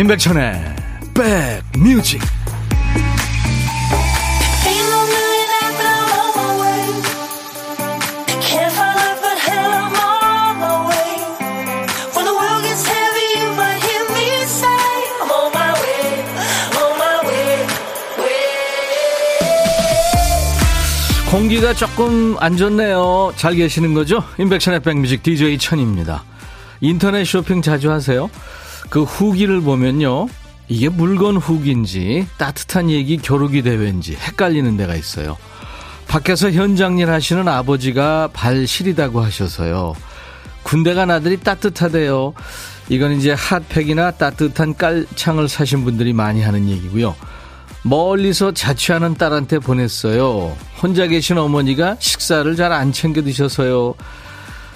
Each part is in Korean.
임백천의 백뮤직 공기가 조금 안 좋네요. 잘 계시는 거죠? 임백천의 백뮤직 DJ 천입니다. 인터넷 쇼핑 자주 하세요? 그 후기를 보면요. 이게 물건 후기인지 따뜻한 얘기 겨루기 대회인지 헷갈리는 데가 있어요. 밖에서 현장일 하시는 아버지가 발 시리다고 하셔서요. 군대가 나들이 따뜻하대요. 이건 이제 핫팩이나 따뜻한 깔창을 사신 분들이 많이 하는 얘기고요. 멀리서 자취하는 딸한테 보냈어요. 혼자 계신 어머니가 식사를 잘 안 챙겨 드셔서요.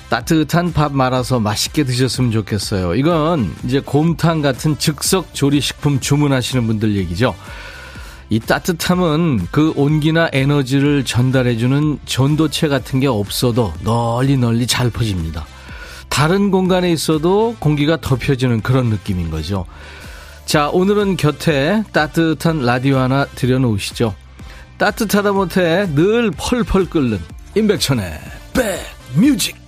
따뜻한 밥 말아서 맛있게 드셨으면 좋겠어요. 이건 이제 곰탕 같은 즉석 조리식품 주문하시는 분들 얘기죠. 이 따뜻함은 그 온기나 에너지를 전달해주는 전도체 같은 게 없어도 널리 널리 잘 퍼집니다. 다른 공간에 있어도 공기가 덮여지는 그런 느낌인 거죠. 자, 오늘은 곁에 따뜻한 라디오 하나 들여놓으시죠. 따뜻하다 못해 늘 펄펄 끓는 임백천의 백뮤직.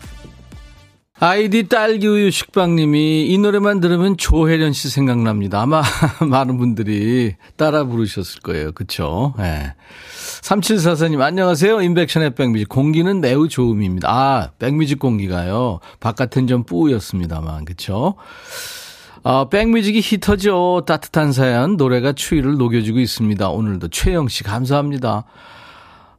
아이디 딸기우유 식빵님이 이 노래만 들으면 조혜련 씨 생각납니다. 아마 많은 분들이 따라 부르셨을 거예요. 그쵸? 예. 네. 3744님, 안녕하세요. 인백션의 백뮤직. 공기는 매우 좋음입니다. 아, 백뮤직 공기가요. 바깥은 좀 뿌였습니다만. 그쵸? 어, 백뮤직이 히터죠. 따뜻한 사연, 노래가 추위를 녹여주고 있습니다. 오늘도 최영 씨 감사합니다.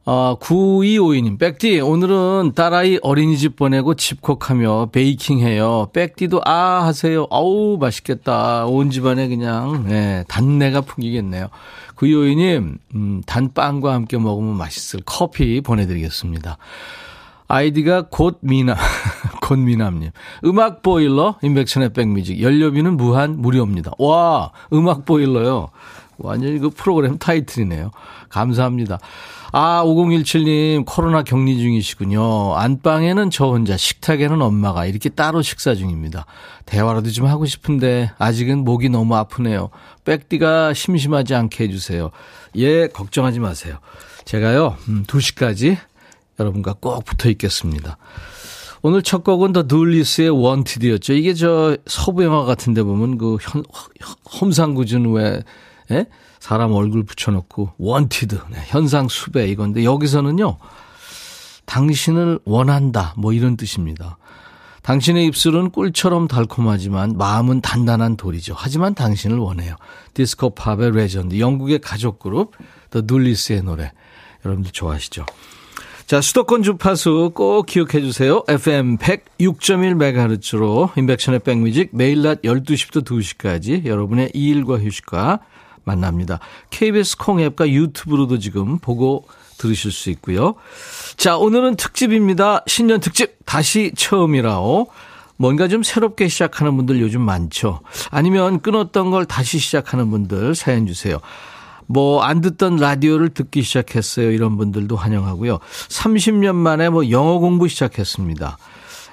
어, 9252님, 백디, 오늘은 딸아이 어린이집 보내고 집콕하며 베이킹해요. 백디도 아 하세요. 아우, 맛있겠다. 온 집안에 그냥, 네, 단내가 풍기겠네요. 9252님, 음, 단빵과 함께 먹으면 맛있을 커피 보내드리겠습니다. 아이디가 곧미남, 곧미남님. 음악 보일러, 인백천의 백뮤직. 연료비는 무한, 무료입니다. 와, 음악 보일러요. 완전히 그 프로그램 타이틀이네요. 감사합니다. 아, 5017님, 코로나 격리 중이시군요. 안방에는 저 혼자, 식탁에는 엄마가 이렇게 따로 식사 중입니다. 대화라도 좀 하고 싶은데, 아직은 목이 너무 아프네요. 백디가 심심하지 않게 해주세요. 예, 걱정하지 마세요. 제가요, 음, 2시까지 여러분과 꼭 붙어 있겠습니다. 오늘 첫 곡은 더 둘리스의 원티드였죠. 이게 저 서부 영화 같은 데 보면 그 현, 험상궂은 왜, 예? 사람 얼굴 붙여놓고 wanted 네, 현상 수배 이건데 여기서는요 당신을 원한다 뭐 이런 뜻입니다. 당신의 입술은 꿀처럼 달콤하지만 마음은 단단한 돌이죠. 하지만 당신을 원해요. 디스코 팝의 레전드 영국의 가족 그룹 더 둘리스의 노래 여러분들 좋아하시죠? 자, 수도권 주파수 꼭 기억해 주세요. FM 106.1MHz로 임백천의 백뮤직 매일 낮 12시부터 2시까지 여러분의 일과 휴식과 만납니다. KBS 콩 앱과 유튜브로도 지금 보고 들으실 수 있고요. 자, 오늘은 특집입니다. 신년 특집 다시 처음이라오. 뭔가 좀 새롭게 시작하는 분들 요즘 많죠. 아니면 끊었던 걸 다시 시작하는 분들 사연 주세요. 뭐, 안 듣던 라디오를 듣기 시작했어요. 이런 분들도 환영하고요. 30년 만에 뭐 영어 공부 시작했습니다.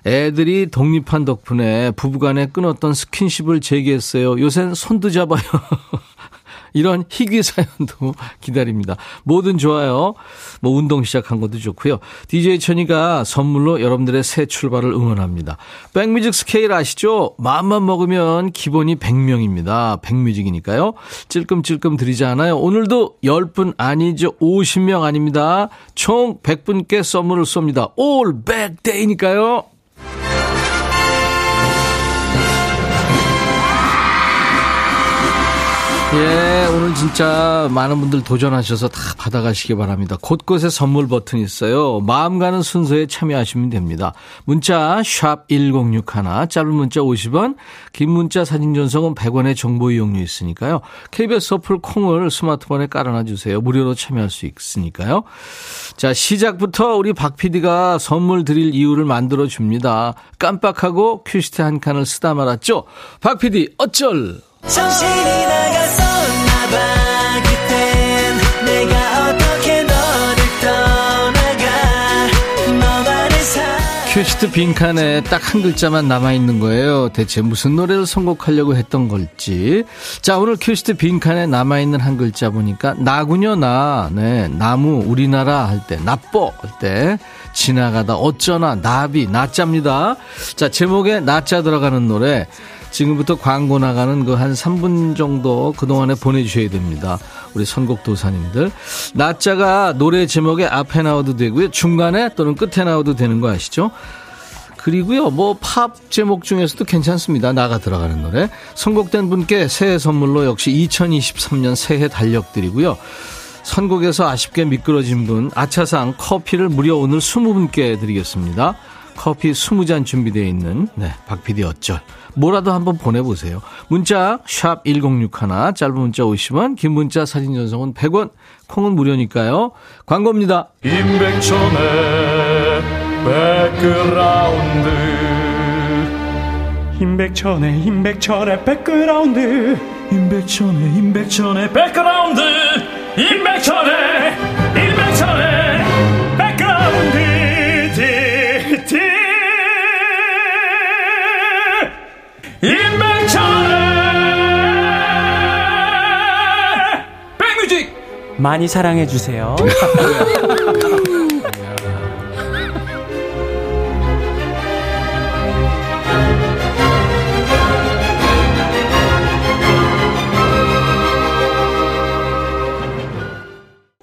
애들이 독립한 덕분에 부부간에 끊었던 스킨십을 재개했어요. 요샌 손도 잡아요. 이런 희귀 사연도 기다립니다. 뭐든 좋아요. 뭐 운동 시작한 것도 좋고요. DJ 천이가 선물로 여러분들의 새 출발을 응원합니다. 백뮤직 스케일 아시죠? 마음만 먹으면 기본이 100명입니다. 백뮤직이니까요. 찔끔찔끔 드리지 않아요. 오늘도 10분 아니죠. 50명 아닙니다. 총 100분께 선물을 쏩니다. 올 백데이니까요. 예, 오늘 진짜 많은 분들 도전하셔서 다 받아가시기 바랍니다. 곳곳에 선물 버튼 있어요. 마음 가는 순서에 참여하시면 됩니다. 문자 1061, 짧은 문자 50원, 긴 문자 사진 전송은 100원의 정보 이용료 있으니까요. KBS 어플 콩을 스마트폰에 깔아놔 주세요. 무료로 참여할 수 있으니까요. 자, 시작부터 우리 박 PD가 선물 드릴 이유를 만들어 줍니다. 깜빡하고 큐시트 한 칸을 쓰다 말았죠? 박 PD 어쩔! 정신이 나 큐시트 빈칸에 딱 한 글자만 남아있는 거예요. 대체 무슨 노래를 선곡하려고 했던 걸지. 자, 오늘 큐시트 빈칸에 남아있는 한 글자 보니까 나군요, 나. 네, 나무, 우리나라 할 때, 나뻐 할 때, 지나가다, 어쩌나, 나비, 나짜입니다. 자, 제목에 나짜 들어가는 노래. 지금부터 광고 나가는 그 한 3분 정도 그동안에 보내주셔야 됩니다. 우리 선곡 도사님들. 나자가 노래 제목에 앞에 나와도 되고요. 중간에 또는 끝에 나와도 되는 거 아시죠? 그리고요, 뭐, 팝 제목 중에서도 괜찮습니다. 나가 들어가는 노래. 선곡된 분께 새해 선물로 역시 2023년 새해 달력 드리고요. 선곡에서 아쉽게 미끄러진 분, 아차상 커피를 무려 오늘 20분께 드리겠습니다. 커피 20잔 준비되어 있는, 네, 박PD 어쩔. 뭐라도 한번 보내보세요. 문자 샵 1061, 짧은 문자 50원, 긴 문자 사진 전송은 100원, 콩은 무료니까요. 광고입니다. 임백천의 백그라운드 임백천의 임백천의 백그라운드 임백천의 임백천의 백그라운드 임백천의 많이 사랑해 주세요.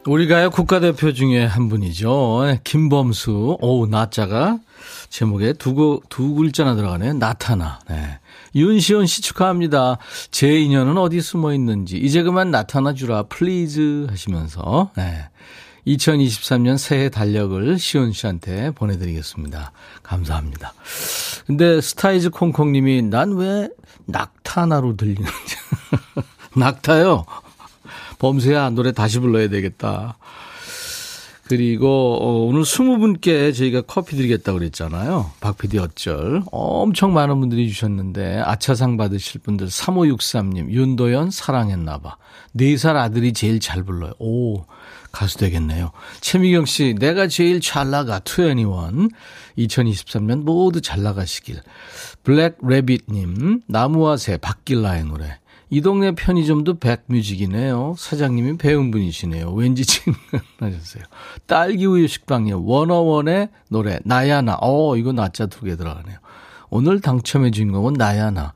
우리가요 국가대표 중에 한 분이죠. 김범수. 오, 나자가 제목에 두, 두 글자나 들어가네요. 나타나. 네. 윤시원 씨 축하합니다. 제 인연은 어디 숨어 있는지 이제 그만 나타나 주라 please 하시면서 네. 2023년 새해 달력을 시온 씨한테 보내드리겠습니다. 감사합니다. 근데 스타이즈 콩콩님이 난 왜 낙타나로 들리는지 낙타요. 범수야 노래 다시 불러야 되겠다. 그리고 어, 오늘 20분께 저희가 커피 드리겠다고 그랬잖아요. 박PD 어쩔. 엄청 많은 분들이 주셨는데 아차상 받으실 분들 3563님 윤도현 사랑했나 봐. 4살 아들이 제일 잘 불러요. 오 가수 되겠네요. 최미경 씨 내가 제일 잘 나가 2NE1 2023년 모두 잘 나가시길. 블랙 레빗님 나무와 새 박길라의 노래. 이 동네 편의점도 백뮤직이네요. 사장님이 배운 분이시네요. 왠지 친근하셨어요. 딸기우유 식빵이요. 원어원의 노래 나야나. 어 이거 나자 두 개 들어가네요. 오늘 당첨의 주인공은 나야나.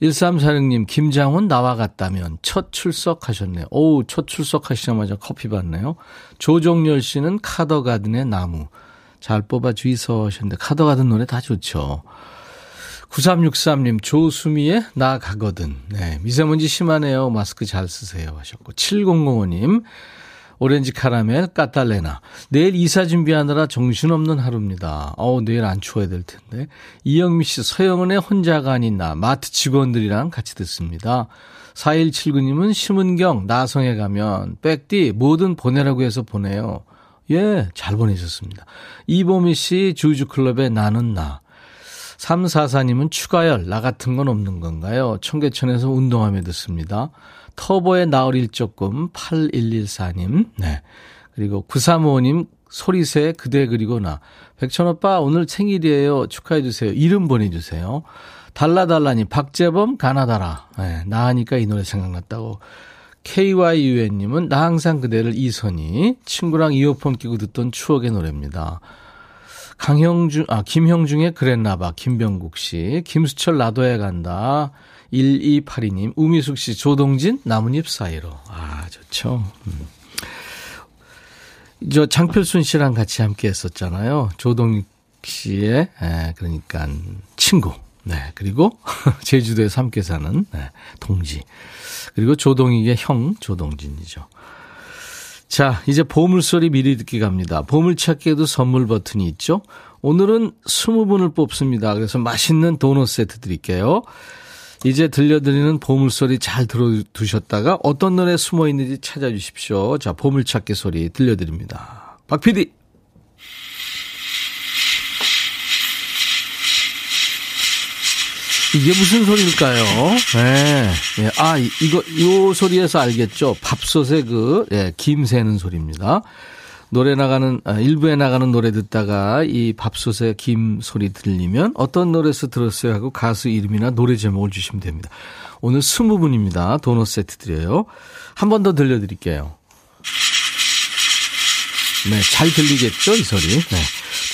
1346님, 김장훈 나와 갔다면 첫 출석하셨네요. 오, 첫 출석하시자마자 커피 받네요. 조종열 씨는 카더가든의 나무. 잘 뽑아 주이소 하셨는데, 카더가든 노래 다 좋죠. 9363님, 조수미의 나 가거든. 네, 미세먼지 심하네요. 마스크 잘 쓰세요. 하셨고. 7005님, 오렌지 카라멜 까탈레나. 내일 이사 준비하느라 정신없는 하루입니다. 어우, 내일 안 추워야 될 텐데. 이영미 씨, 서영은의 혼자가 아닌 나. 마트 직원들이랑 같이 듣습니다. 4179님은 심은경, 나성에 가면, 백디, 뭐든 보내라고 해서 보내요. 예, 잘 보내셨습니다. 이보미 씨, 주주클럽의 나는 나. 344님은 추가열, 나 같은 건 없는 건가요? 청계천에서 운동하며 듣습니다. 터보의 나을 일조금 8114님. 네. 그리고 9355님 소리새 그대 그리고 나. 백천오빠 오늘 생일이에요. 축하해주세요. 이름 보내주세요. 달라달라님 박재범 가나다라. 네, 나하니까 이 노래 생각났다고. KYUN님은 나 항상 그대를 이선희. 친구랑 이어폰 끼고 듣던 추억의 노래입니다. 강형중, 아, 김형중의 그랬나봐. 김병국 씨. 김수철 나도해 간다. 1282님. 우미숙 씨. 조동진 나뭇잎 사이로. 아, 좋죠. 음. 저 장필순 씨랑 같이 함께 했었잖아요. 조동 씨의, 에, 그러니까, 친구. 네. 그리고 제주도에서 함께 사는, 네, 동지. 그리고 조동익의 형, 조동진이죠. 자, 이제 보물소리 미리 듣기 갑니다. 보물찾기에도 선물 버튼이 있죠? 오늘은 20분을 뽑습니다. 그래서 맛있는 도넛 세트 드릴게요. 이제 들려드리는 보물소리 잘 들어두셨다가 어떤 노래 숨어 있는지 찾아주십시오. 자, 보물찾기 소리 들려드립니다. 박 PD! 이게 무슨 소리일까요? 네. 네. 아, 이거, 요 소리에서 알겠죠? 밥솥에 그, 예, 김 새는 소리입니다. 노래 나가는, 아, 일부에 나가는 노래 듣다가 이 밥솥에 김 소리 들리면 어떤 노래에서 들었어요 하고 가수 이름이나 노래 제목을 주시면 됩니다. 오늘 스무 분입니다. 도넛 세트 드려요. 한 번 더 들려드릴게요. 네, 잘 들리겠죠, 이 소리. 네.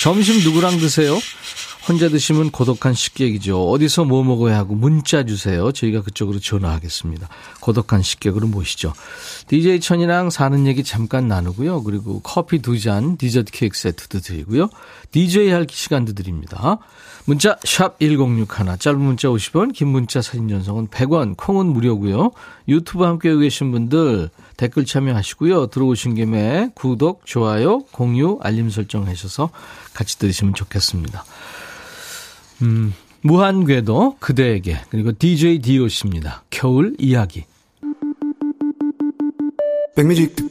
점심 누구랑 드세요? 혼자 드시면 고독한 식객이죠. 어디서 뭐 먹어야 하고 문자 주세요. 저희가 그쪽으로 전화하겠습니다. 고독한 식객으로 모시죠. DJ 천이랑 사는 얘기 잠깐 나누고요. 그리고 커피 두 잔, 디저트 케이크 세트도 드리고요. DJ 할 시간도 드립니다. 문자 샵 1061, 짧은 문자 50원, 긴 문자 사진 전송은 100원, 콩은 무료고요. 유튜브 함께 계신 분들 댓글 참여하시고요. 들어오신 김에 구독, 좋아요, 공유, 알림 설정 하셔서 같이 들으시면 좋겠습니다. 음, 무한궤도 그대에게 그리고 DJ DOC입니다. 겨울 이야기. 백뮤직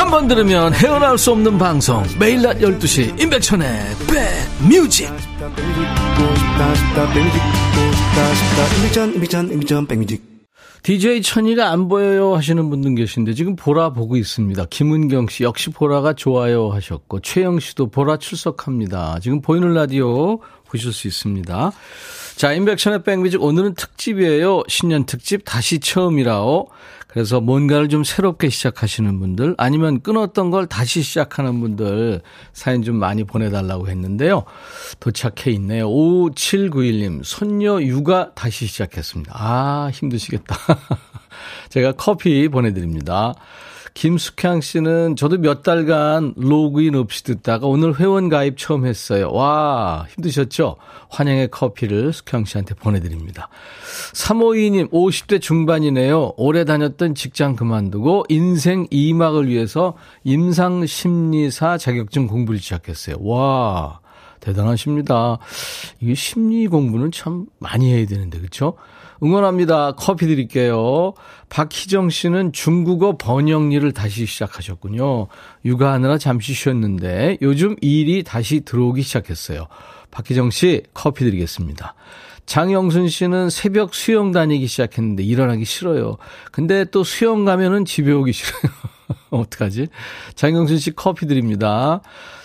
한 번 들으면 헤어나올 수 없는 방송 매일 낮 12시 임백천의 백뮤직 DJ 천이가 안 보여요 하시는 분들 계신데 지금 보라 보고 있습니다. 김은경 씨 역시 보라가 좋아요 하셨고 최영 씨도 보라 출석합니다. 지금 보이는 라디오 보실 수 있습니다. 자, 인백션의 백뮤직 오늘은 특집이에요. 신년 특집 다시 처음이라오. 그래서 뭔가를 좀 새롭게 시작하시는 분들 아니면 끊었던 걸 다시 시작하는 분들 사연 좀 많이 보내달라고 했는데요. 도착해 있네요. 5791님, 손녀 육아 다시 시작했습니다. 아, 힘드시겠다. 제가 커피 보내드립니다. 김숙향 씨는 저도 몇 달간 로그인 없이 듣다가 오늘 회원 가입 처음 했어요. 와, 힘드셨죠? 환영의 커피를 숙향 씨한테 보내드립니다. 352님, 50대 중반이네요. 오래 다녔던 직장 그만두고 인생 2막을 위해서 임상심리사 자격증 공부를 시작했어요. 와, 대단하십니다. 이게 심리 공부는 참 많이 해야 되는데, 그렇죠? 응원합니다. 커피 드릴게요. 박희정 씨는 중국어 번역 일을 다시 시작하셨군요. 육아하느라 잠시 쉬었는데 요즘 일이 다시 들어오기 시작했어요. 박희정 씨 커피 드리겠습니다. 장영순 씨는 새벽 수영 다니기 시작했는데 일어나기 싫어요. 근데 또 수영 가면은 집에 오기 싫어요. 어떡하지? 장영순 씨 커피 드립니다.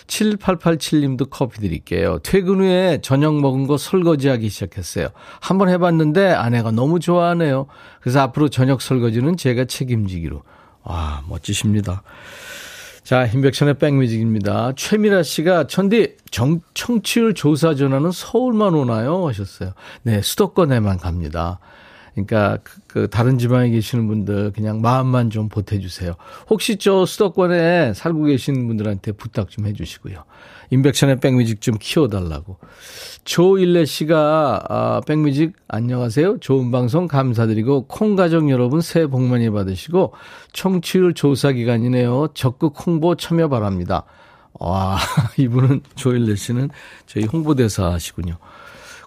7887님도 커피 드릴게요. 퇴근 후에 저녁 먹은 거 설거지하기 시작했어요. 한번 해봤는데 아내가 너무 좋아하네요. 그래서 앞으로 저녁 설거지는 제가 책임지기로. 와, 멋지십니다. 자, 인백션의 백뮤직입니다. 최미라 씨가 천디 정, 청취율 조사 전화는 서울만 오나요? 하셨어요. 네, 수도권에만 갑니다. 그러니까 그, 그 다른 지방에 계시는 분들 그냥 마음만 좀 보태주세요. 혹시 저 수도권에 살고 계시는 분들한테 부탁 좀 해주시고요. 인백션의 백뮤직 좀 키워달라고. 조일레 씨가 아, 백뮤직 안녕하세요. 좋은 방송 감사드리고 콩 가족 여러분 새해 복 많이 받으시고 청취율 조사 기간이네요. 적극 홍보 참여 바랍니다. 와 이분은 조일레 씨는 저희 홍보대사 하시군요.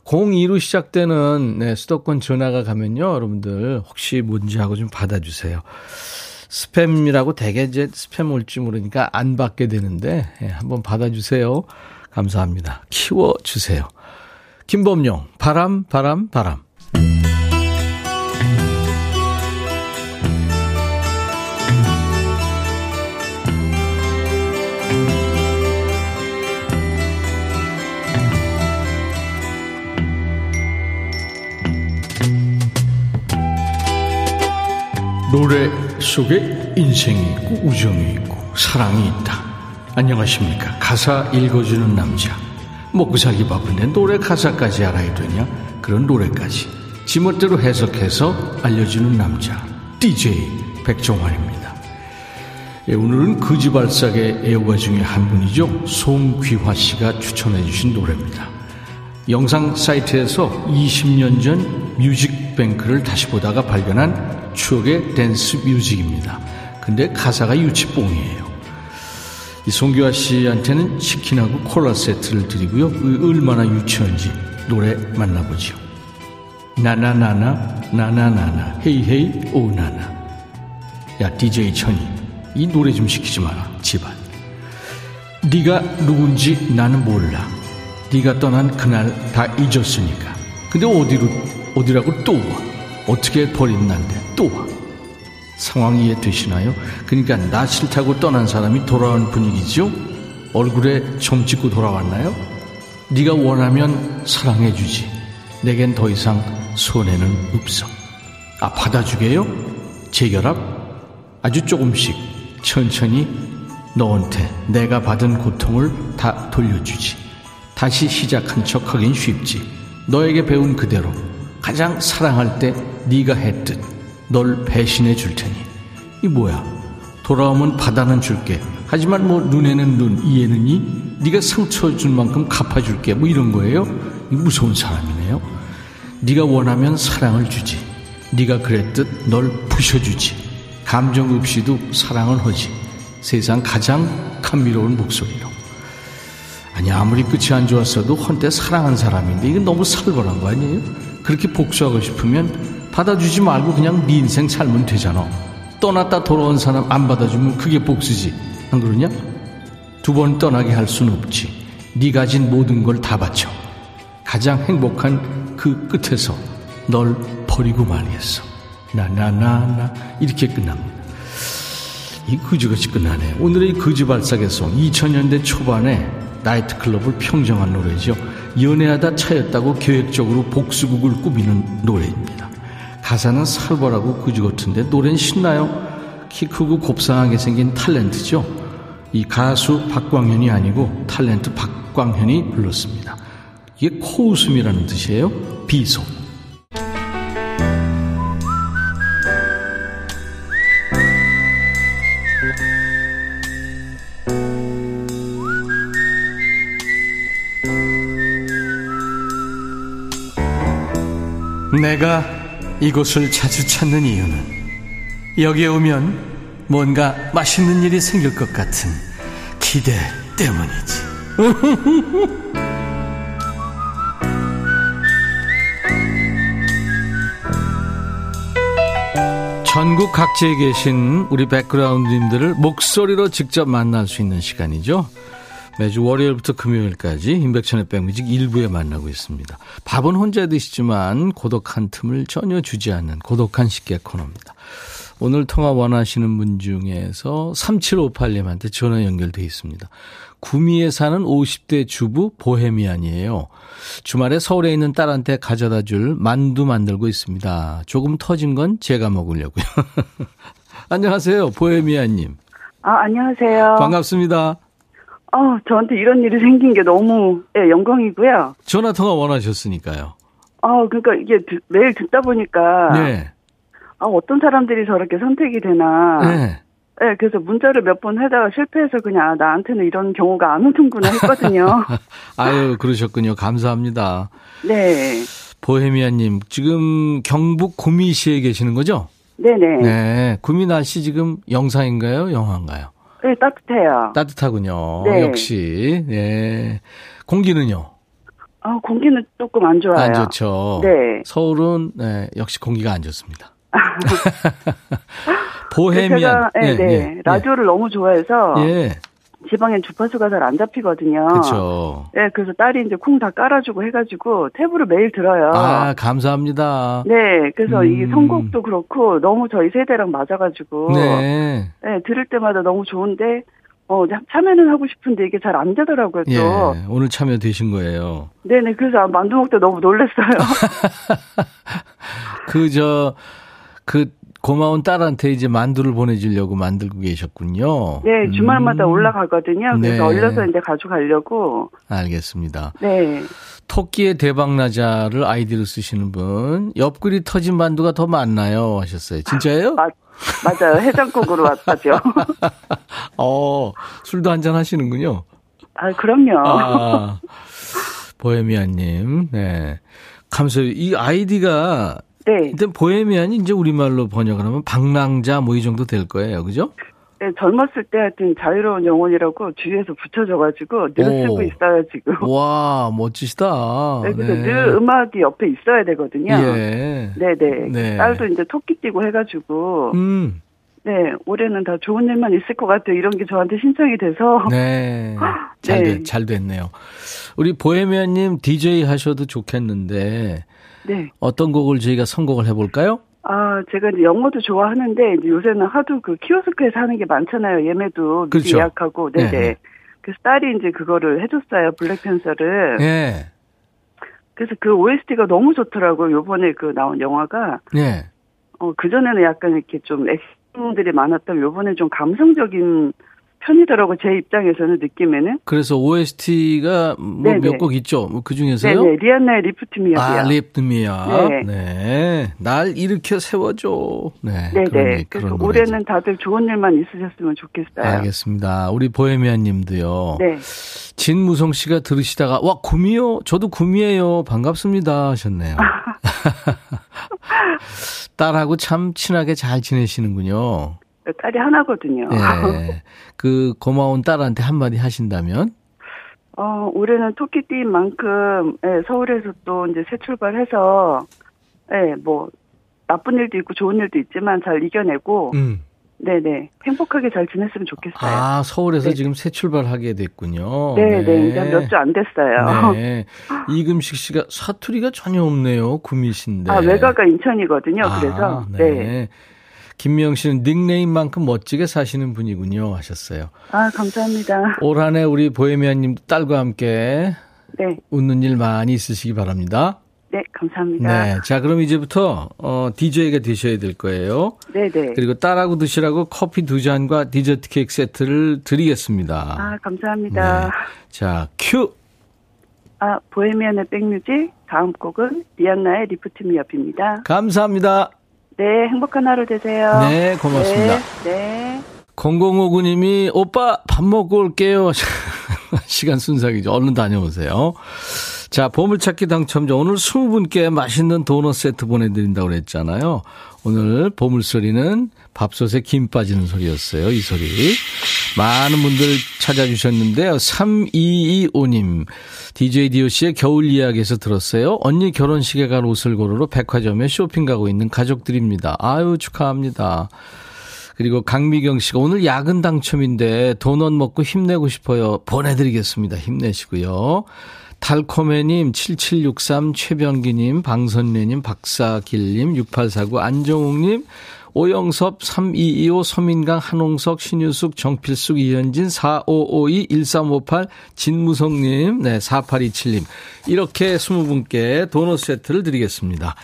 02로 시작되는 네, 수도권 전화가 가면요. 여러분들 혹시 뭔지 하고 좀 받아주세요. 스팸이라고 되게 이제 스팸 올지 모르니까 안 받게 되는데 네, 한번 받아주세요. 감사합니다. 키워주세요. 김범용 바람 바람 바람 노래 속에 인생이 있고 우정이 있고 사랑이 있다. 안녕하십니까. 가사 읽어주는 남자. 먹고 살기 바쁜데 노래 가사까지 알아야 되냐? 그런 노래까지. 지멋대로 해석해서 알려주는 남자. DJ 백종환입니다. 예, 오늘은 거지발삭의 애호가 중에 한 분이죠. 송귀화 씨가 추천해 주신 노래입니다. 영상 사이트에서 20년 전 뮤직뱅크를 다시 보다가 발견한 추억의 댄스 뮤직입니다. 근데 가사가 유치뽕이에요. 이 송규아 씨한테는 치킨하고 콜라 세트를 드리고요. 얼마나 유치한지 노래 만나보죠. 나나나나 나나나나 헤이헤이 오나나 야 DJ 천이 이 노래 좀 시키지 마라 집안 네가 누군지 나는 몰라 네가 떠난 그날 다 잊었으니까 근데 어디로 어디라고 또 와 어떻게 버린 난데 또 와 상황 이해되시나요? 그러니까 나 싫다고 떠난 사람이 돌아온 분위기죠? 얼굴에 점 찍고 돌아왔나요? 네가 원하면 사랑해주지. 내겐 더 이상 손해는 없어. 아 받아주게요? 재결합? 아주 조금씩 천천히 너한테 내가 받은 고통을 다 돌려주지. 다시 시작한 척 하긴 쉽지. 너에게 배운 그대로 가장 사랑할 때 네가 했듯 널 배신해 줄 테니. 이 뭐야? 돌아오면 바다는 줄게. 하지만 뭐 눈에는 눈, 이에는 이. 네가 상처 준 만큼 갚아 줄게. 뭐 이런 거예요? 이 무서운 사람이네요. 네가 원하면 사랑을 주지. 네가 그랬듯 널 부셔 주지. 감정 없이도 사랑을 하지. 세상 가장 감미로운 목소리로. 아니 아무리 끝이 안 좋았어도 헌때 사랑한 사람인데 이건 너무 살벌한 거 아니에요? 그렇게 복수하고 싶으면 받아주지 말고 그냥 네 인생 살면 되잖아. 떠났다 돌아온 사람 안 받아주면 그게 복수지. 안 그러냐? 두 번 떠나게 할 수는 없지. 네 가진 모든 걸 다 바쳐. 가장 행복한 그 끝에서 널 버리고 말이했어. 나나나나 이렇게 끝납니다. 이 그지같이 끝나네. 오늘의 거지 발사계송 2000년대 초반에 나이트클럽을 평정한 노래죠. 연애하다 차였다고 계획적으로 복수극을 꾸미는 노래입니다. 가사는 살벌하고 그지 같은데 노래는 신나요? 키 크고 곱상하게 생긴 탤런트죠. 이 가수 박광현이 아니고 탤런트 박광현이 불렀습니다. 이게 코웃음이라는 뜻이에요. 비속. 내가 이곳을 자주 찾는 이유는 여기에 오면 뭔가 맛있는 일이 생길 것 같은 기대 때문이지. 전국 각지에 계신 우리 백그라운드님들을 목소리로 직접 만날 수 있는 시간이죠. 매주 월요일부터 금요일까지 인백천의 백뮤직 일부에 만나고 있습니다. 밥은 혼자 드시지만 고독한 틈을 전혀 주지 않는 고독한 식객 코너입니다. 오늘 통화 원하시는 분 중에서 3758님한테 전화 연결돼 있습니다. 구미에 사는 50대 주부 보헤미안이에요. 주말에 서울에 있는 딸한테 가져다 줄 만두 만들고 있습니다. 조금 터진 건 제가 먹으려고요. 안녕하세요. 보헤미안님. 아, 안녕하세요. 반갑습니다. 어, 저한테 이런 일이 생긴 게 너무 예, 영광이고요. 전화 통화 원하셨으니까요. 아, 그러니까 이게 듣, 매일 듣다 보니까 네. 아, 어떤 사람들이 저렇게 선택이 되나. 네. 네, 그래서 문자를 몇 번 하다가 실패해서 그냥 아, 나한테는 이런 경우가 안 오는구나 했거든요. 아유, 그러셨군요. 감사합니다. 네. 보헤미아님, 지금 경북 구미시에 계시는 거죠? 네네. 네. 구미 날씨 지금 영상인가요? 영화인가요? 네, 따뜻해요. 따뜻하군요. 네. 역시. 네. 공기는요? 아, 공기는 조금 안 좋아요. 안 좋죠. 네. 서울은 네, 역시 공기가 안 좋습니다. 보헤미안. 제가 네, 예, 네. 예, 라디오를 너무 좋아해서 예. 지방엔 주파수가 잘 안 잡히거든요. 그렇죠. 네, 그래서 딸이 이제 콩 다 깔아주고 해가지고 탭으로 매일 들어요. 아, 감사합니다. 네, 그래서 음. 이 선곡도 그렇고 너무 저희 세대랑 맞아가지고 네. 네, 들을 때마다 너무 좋은데 어 참여는 하고 싶은데 이게 잘 안 되더라고요. 또. 예. 오늘 참여되신 거예요. 네네, 그래서 만두 먹다 너무 놀랐어요. 그, 저, 그, 고마운 딸한테 이제 만두를 보내주려고 만들고 계셨군요. 네, 주말마다 음. 올라가거든요. 그래서 네. 얼려서 이제 가져가려고. 알겠습니다. 네. 토끼의 대박나자를 아이디로 쓰시는 분, 옆구리 터진 만두가 더 많나요? 하셨어요. 진짜예요? 맞, 맞아요. 해장국으로 왔다죠. 어, 술도 한잔 하시는군요. 아, 그럼요. 아, 보헤미안님, 네. 감사해요. 이 아이디가, 네. 일단 보헤미안이 이제 우리말로 번역을 하면 방랑자 뭐 이 정도 될 거예요. 그죠? 네, 젊었을 때 하여튼 자유로운 영혼이라고 주위에서 붙여줘가지고 늘 오. 쓰고 있어요, 지금. 와, 멋지시다. 네, 그래서 늘 음악이 옆에 있어야 되거든요. 예. 네네. 네. 딸도 이제 토끼 띠고 해가지고, 음, 네, 올해는 다 좋은 일만 있을 것 같아요. 이런 게 저한테 신청이 돼서. 네. 잘, 네. 됐, 잘 됐네요. 우리 보헤미안님 DJ 하셔도 좋겠는데, 네. 어떤 곡을 저희가 선곡을 해볼까요? 아, 제가 이제 영어도 좋아하는데, 이제 요새는 하도 그 키오스크에서 하는 게 많잖아요. 예매도 그렇죠. 예약하고, 네네. 네, 네. 그래서 딸이 이제 그거를 해줬어요. 블랙팬서를. 예. 그래서 그 OST가 너무 좋더라고요. 요번에 그 나온 영화가. 예. 어, 그전에는 약간 이렇게 좀 액션들이 많았다면 요번에 좀 감성적인 편이더라고요. 제 입장에서는 느낌에는. 그래서 OST가 뭐 네네. 몇곡 있죠? 뭐그 중에서요? 네네. 리안나의 리프트미아요. 아, 립드미야. 네. 네. 날 일으켜 세워줘. 네. 네네. 그런, 그래서 그런. 올해는 다들 좋은 일만 있으셨으면 좋겠어요. 알겠습니다. 우리 보헤미안 님도요. 네. 진무성 씨가 들으시다가, 와, 구미요? 저도 구미예요. 반갑습니다. 하셨네요. 딸하고 참 친하게 잘 지내시는군요. 딸이 하나거든요. 예. 그 고마운 딸한테 한마디 하신다면? 어, 올해는 토끼띠인 만큼, 예, 서울에서 또 이제 새 출발해서, 예, 뭐, 나쁜 일도 있고 좋은 일도 있지만 잘 이겨내고, 음. 네네. 행복하게 잘 지냈으면 좋겠어요. 아, 서울에서 네. 지금 새 출발하게 됐군요. 네네. 이제 몇 주 안 됐어요. 네. 이금식 씨가 사투리가 전혀 없네요. 구미신데. 아, 외가가 인천이거든요. 아, 그래서, 네. 네. 김미영 씨는 닉네임만큼 멋지게 사시는 분이군요. 하셨어요. 아, 감사합니다. 올 한해 우리 보헤미안 님 딸과 함께 네. 웃는 일 많이 있으시기 바랍니다. 네, 감사합니다. 네. 자, 그럼 이제부터, 어, DJ가 되셔야 될 거예요. 네네. 그리고 딸하고 드시라고 커피 두 잔과 디저트 케이크 세트를 드리겠습니다. 아, 감사합니다. 네. 자, 큐! 아, 보헤미안의 back music. 다음 곡은 리안나의 Lift Me Up입니다. 감사합니다. 네, 행복한 하루 되세요. 네, 고맙습니다. 네. 네. 0059님이 오빠 밥 먹고 올게요. 시간 순삭이죠. 얼른 다녀오세요. 자, 보물찾기 당첨자 오늘 20분께 맛있는 도넛 세트 보내드린다고 그랬잖아요. 오늘 보물소리는 밥솥에 김 빠지는 소리였어요. 이 소리. 많은 분들 찾아주셨는데요. 3225님. DJ DOC의 겨울 이야기에서 들었어요. 언니 결혼식에 갈 옷을 고르러 백화점에 쇼핑 가고 있는 가족들입니다. 아유, 축하합니다. 그리고 강미경 씨가 오늘 야근 당첨인데 도넛 먹고 힘내고 싶어요. 보내드리겠습니다. 힘내시고요. 달코메님, 7763, 최병기님, 방선래님, 박사길님, 6849, 안정욱님, 오영섭, 3225, 서민강, 한홍석, 신유숙, 정필숙, 이현진, 4552, 1358, 진무성님, 네, 4827님. 이렇게 20분께 도넛 세트를 드리겠습니다.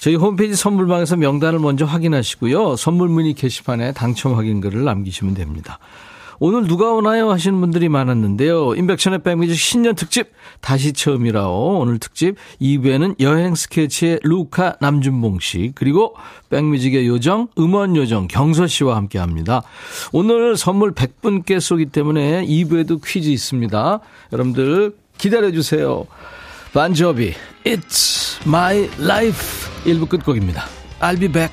저희 홈페이지 선물방에서 명단을 먼저 확인하시고요. 선물 문의 게시판에 당첨 확인글을 남기시면 됩니다. 오늘 누가 오나요 하시는 분들이 많았는데요. 인백션의 백뮤직 신년 특집 다시 처음이라오. 오늘 특집 2부에는 여행 스케치의 루카 남준봉 씨 그리고 백뮤직의 요정 음원 요정 경서 씨와 함께합니다. 오늘 선물 100분께 쏘기 때문에 2부에도 퀴즈 있습니다. 여러분들 기다려주세요. 반저비 It's My Life 1부 끝곡입니다. I'll be back.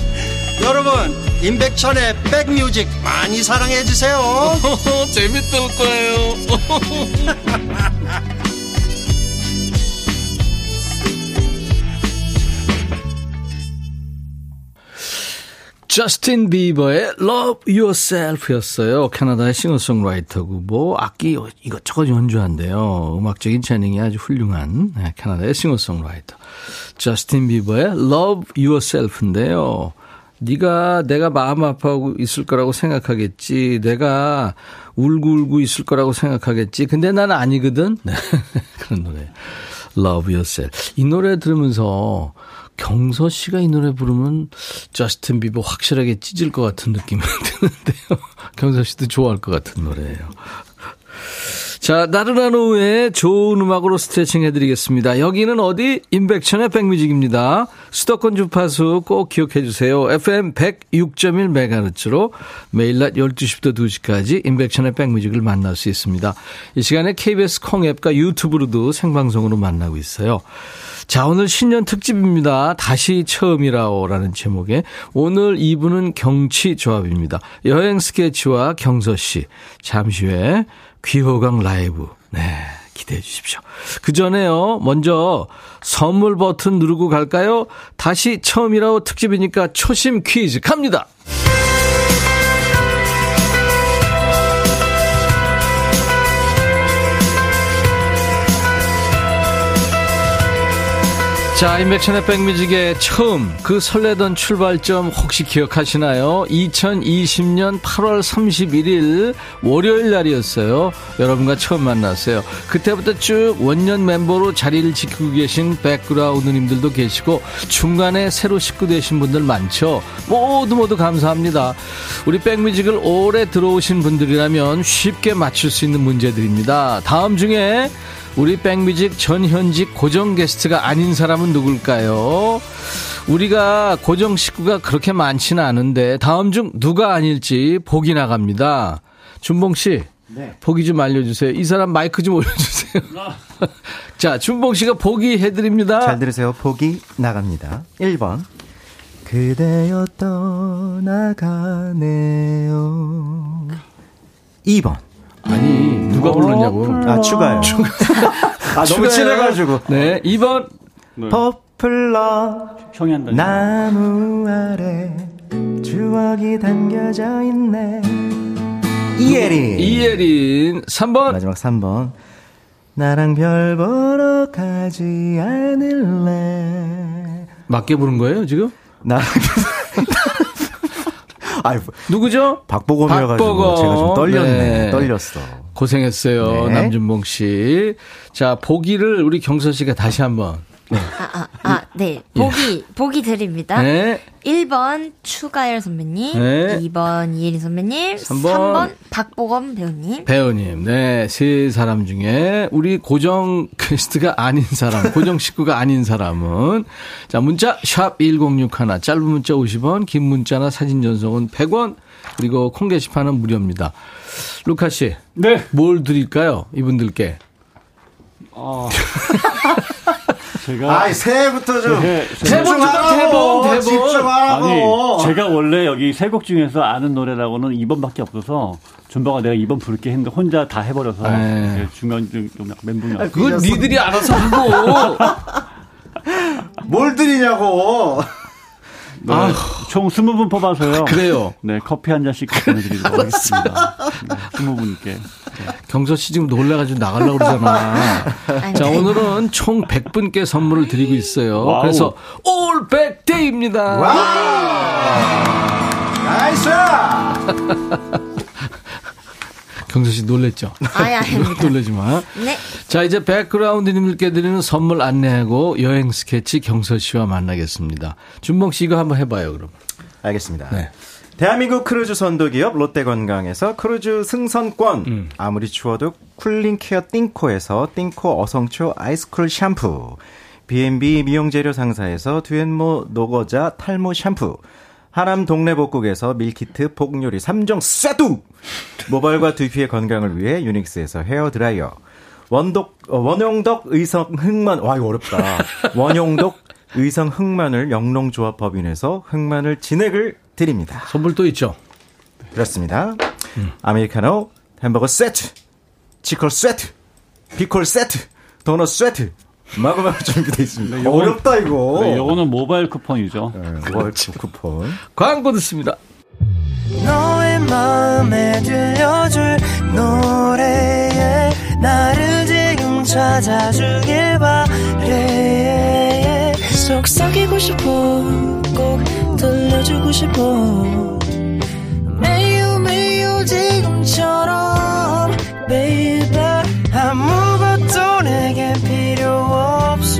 여러분 임백천의 백뮤직 많이 사랑해 주세요 재밌을 거예요 저스틴 비버의 Love Yourself였어요. 캐나다의 싱어송라이터고 뭐 악기 이것저것 연주한대요. 음악적인 재능이 아주 훌륭한 네, 캐나다의 싱어송라이터. 저스틴 비버의 Love Yourself인데요. 네가 내가 마음 아파하고 있을 거라고 생각하겠지. 내가 울고 울고 있을 거라고 생각하겠지. 근데 난 아니거든. 네. 그런 노래. Love Yourself. 이 노래 들으면서 경서 씨가 이 노래 부르면 저스틴 비버 확실하게 찢을 것 같은 느낌이 드는데요. 경서 씨도 좋아할 것 같은 노래예요. 자, 나른한 오후에 좋은 음악으로 스트레칭 해드리겠습니다. 여기는 어디? 임백천의 백뮤직입니다. 수도권 주파수 꼭 기억해 주세요. FM 106.1MHz로 매일 낮 12시부터 2시까지 임백천의 백뮤직을 만날 수 있습니다. 이 시간에 KBS 콩앱과 유튜브로도 생방송으로 만나고 있어요. 자, 오늘 신년 특집입니다. 다시 처음이라오라는 제목의 오늘 2부는 경치 조합입니다. 여행 스케치와 경서 씨. 잠시 후에 귀호강 라이브. 네. 기대해 주십시오. 그 전에요. 먼저 선물 버튼 누르고 갈까요? 다시 처음이라고 특집이니까 초심 퀴즈 갑니다. 자, 인백천의 백뮤직의 처음 그 설레던 출발점 혹시 기억하시나요? 2020년 8월 31일 월요일 날이었어요. 여러분과 처음 만났어요. 그때부터 쭉 원년 멤버로 자리를 지키고 계신 백그라운드님들도 계시고 중간에 새로 식구 되신 분들 많죠. 모두 모두 감사합니다. 우리 백뮤직을 오래 들어오신 분들이라면 쉽게 맞출 수 있는 문제들입니다. 다음 중에 우리 백뮤직 전현직 고정 게스트가 아닌 사람은 누굴까요? 우리가 고정 식구가 그렇게 많지는 않은데 다음 중 누가 아닐지 보기 나갑니다. 준봉 씨. 네. 보기 좀 알려주세요. 이 사람 마이크 좀 올려주세요. 자, 준봉 씨가 보기 해드립니다. 잘 들으세요. 보기 나갑니다. 1번. 그대여 떠나가네요. 2번. 아니 누가 불렀냐고. 아 추가요. 추가. 아 너무 친해가지고. 네 2번. 네. 퍼플러 형이 한다. 나무 아래 추억이 담겨져 있네. 이예린. 이예린. 3번. 마지막 3번. 나랑 별 보러 가지 않을래. 맞게 부른 거예요 지금? 나. 아이, 누구죠? 박보검이어가지고 박보검. 제가 좀 떨렸네. 네. 떨렸어. 고생했어요. 네. 남준봉 씨. 자, 보기를 우리 경서 씨가 다시 한번. 네. 아, 아, 아, 네. 보기, 예. 보기 드립니다. 네. 1번 추가열 선배님, 네. 2번 이혜린 선배님, 3번, 3번 박보검 배우님. 배우님, 네. 세 사람 중에 우리 고정 퀘스트가 아닌 사람, 고정 식구가 아닌 사람은 자, 문자 샵 1061, 짧은 문자 50원, 긴 문자나 사진 전송은 100원, 그리고 콩 게시판은 무료입니다. 루카 씨. 네. 뭘 드릴까요? 이분들께. 어. 제가 아이 새해부터 좀 네, 집중하라고 대본, 대본. 집중하라고 아니 제가 원래 여기 세 곡 중에서 아는 노래라고는 2번밖에 없어서 준바가 내가 2번 부를게 했는데 혼자 다 해버려서 네. 중간 좀, 멘붕이 왔어요. 그건 니들이 알아서 하고 뭘 드리냐고 네, 아, 총 20분 뽑아서요. 그래요. 네, 커피 한 잔씩 보내드리도록 하겠습니다. 네, 20분께. 네. 경서 씨 지금 놀래가지고 나가려고 그러잖아. 자, 오늘은 총 100분께 선물을 드리고 있어요. Wow. 그래서 올 100 day입니다. Nice! 경서 씨 놀랬죠? 아예 아닙니다. 놀래지 마. 네. 자, 이제 백그라운드님들께 드리는 선물 안내하고 여행 스케치 경서 씨와 만나겠습니다. 준봉 씨 이거 한번 해봐요, 그럼. 알겠습니다. 네. 대한민국 크루즈 선도기업 롯데관광에서 크루즈 승선권. 음. 아무리 추워도 cooling care 띵코에서 띵코 어성초 아이스쿨 샴푸. B&B 미용재료 상사에서 듀앤모 노거자 탈모 샴푸. 하남 동네복국에서 밀키트 복요리 3종 세트! 모발과 두피의 건강을 위해 유닉스에서 헤어드라이어. 원독 어, 원용덕 의성 흑마늘 와 이거 어렵다. 원용덕 의성 흑마늘 영농조합법인에서 흑마늘 진액을 드립니다. 선물 또 있죠? 그렇습니다. 음. 아메리카노 햄버거 세트 치콜 세트 피콜 세트 도넛 세트 마구마구 준비되어 있습니다. 네, 어렵다 이거. 네, 요거는 모바일 쿠폰이죠. 네, 모바일 그렇죠. 쿠폰. 광고 듣습니다. 너의 마음에 들려줄 노래에 나를 지금 찾아주길 바래 속삭이고 싶어 꼭 들려주고 싶어 매우 매우 지금처럼 baby 아무것도 내게 필요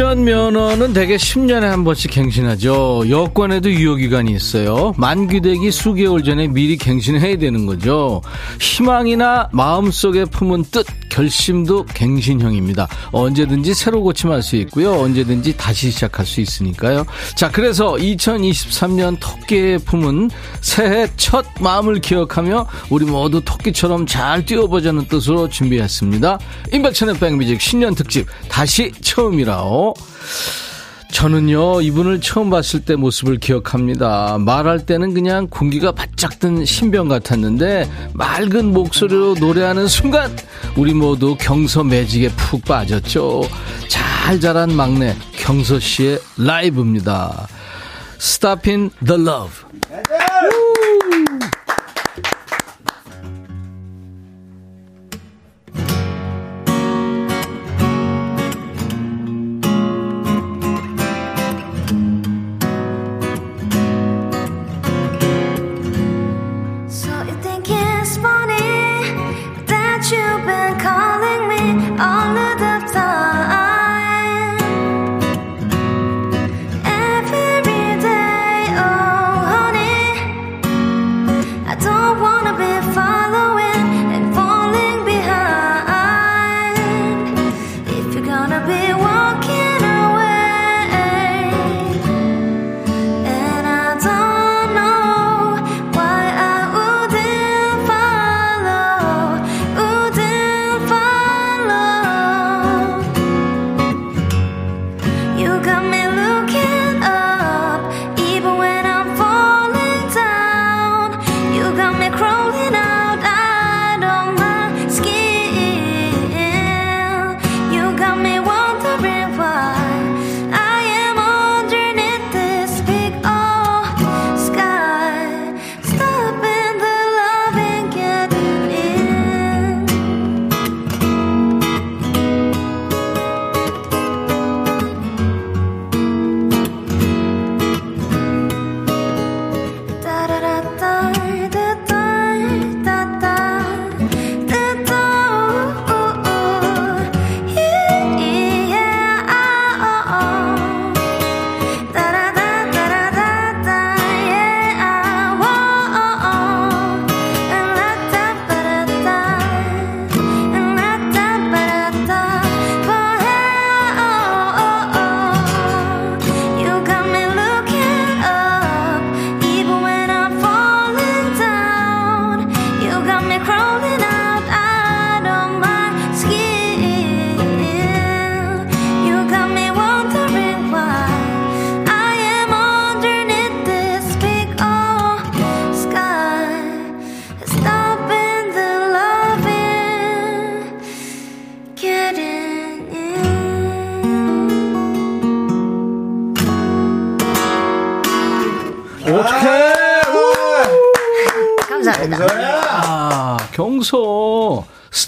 운전면허는 대개 10년에 한 번씩 갱신하죠. 여권에도 유효기간이 있어요. 만기되기 수개월 전에 미리 갱신해야 되는 거죠. 희망이나 마음속에 품은 뜻, 결심도 갱신형입니다. 언제든지 새로 고침할 수 있고요. 언제든지 다시 시작할 수 있으니까요. 자, 그래서 2023년 토끼의 품은 새해 첫 마음을 기억하며 우리 모두 토끼처럼 잘 뛰어보자는 뜻으로 준비했습니다. 인백천의 백뮤직 신년 특집 다시 처음이라오. 저는요, 이분을 처음 봤을 때 모습을 기억합니다. 말할 때는 그냥 공기가 바짝 든 신병 같았는데, 맑은 목소리로 노래하는 순간, 우리 모두 경서 매직에 푹 빠졌죠. 잘 자란 막내, 경서 씨의 라이브입니다. Stopping the Love.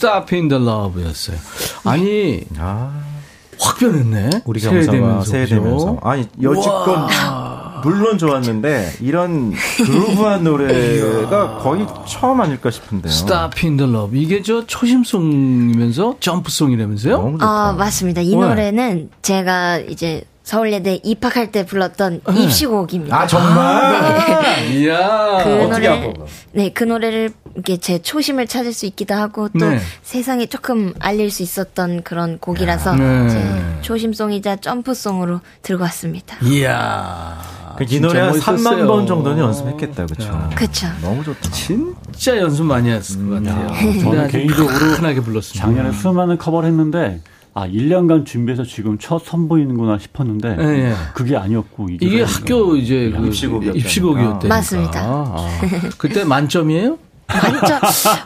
Stop in the Love였어요. 아니, 아. 확 변했네. 우리 경사가 새해 되면서. 아니, 여지껏 물론 좋았는데 이런 그루브한 노래가 거의 처음 아닐까 싶은데요. Stop in the Love. 이게 저 초심송이면서 점프송이라면서요? 아, 맞습니다. 이 노래는 제가 이제 서울예대 입학할 때 불렀던 네. 입시곡입니다. 아 정말? 네. 이야. 그 노래, 네, 그 노래를 이렇게 제 초심을 찾을 수 있기도 하고 또 네. 세상에 조금 알릴 수 있었던 그런 곡이라서 네. 제 초심송이자 점프송으로 들고 왔습니다. 이야. 그이 노래 한 3만 번 정도는 연습했겠다, 그렇죠? 그렇죠. 너무 좋다. 진짜 연습 많이 했을 것 같아요. 음, 저는 개인적으로 흔하게 불렀습니다. 작년에 수많은 커버를 했는데 아, 1년간 준비해서 지금 첫 선보이는구나 싶었는데 네, 네. 그게 아니었고 이게, 이게 학교 이제 그 입시곡이었대. 맞습니다. 아, 아. 그때 만점이에요? 많죠.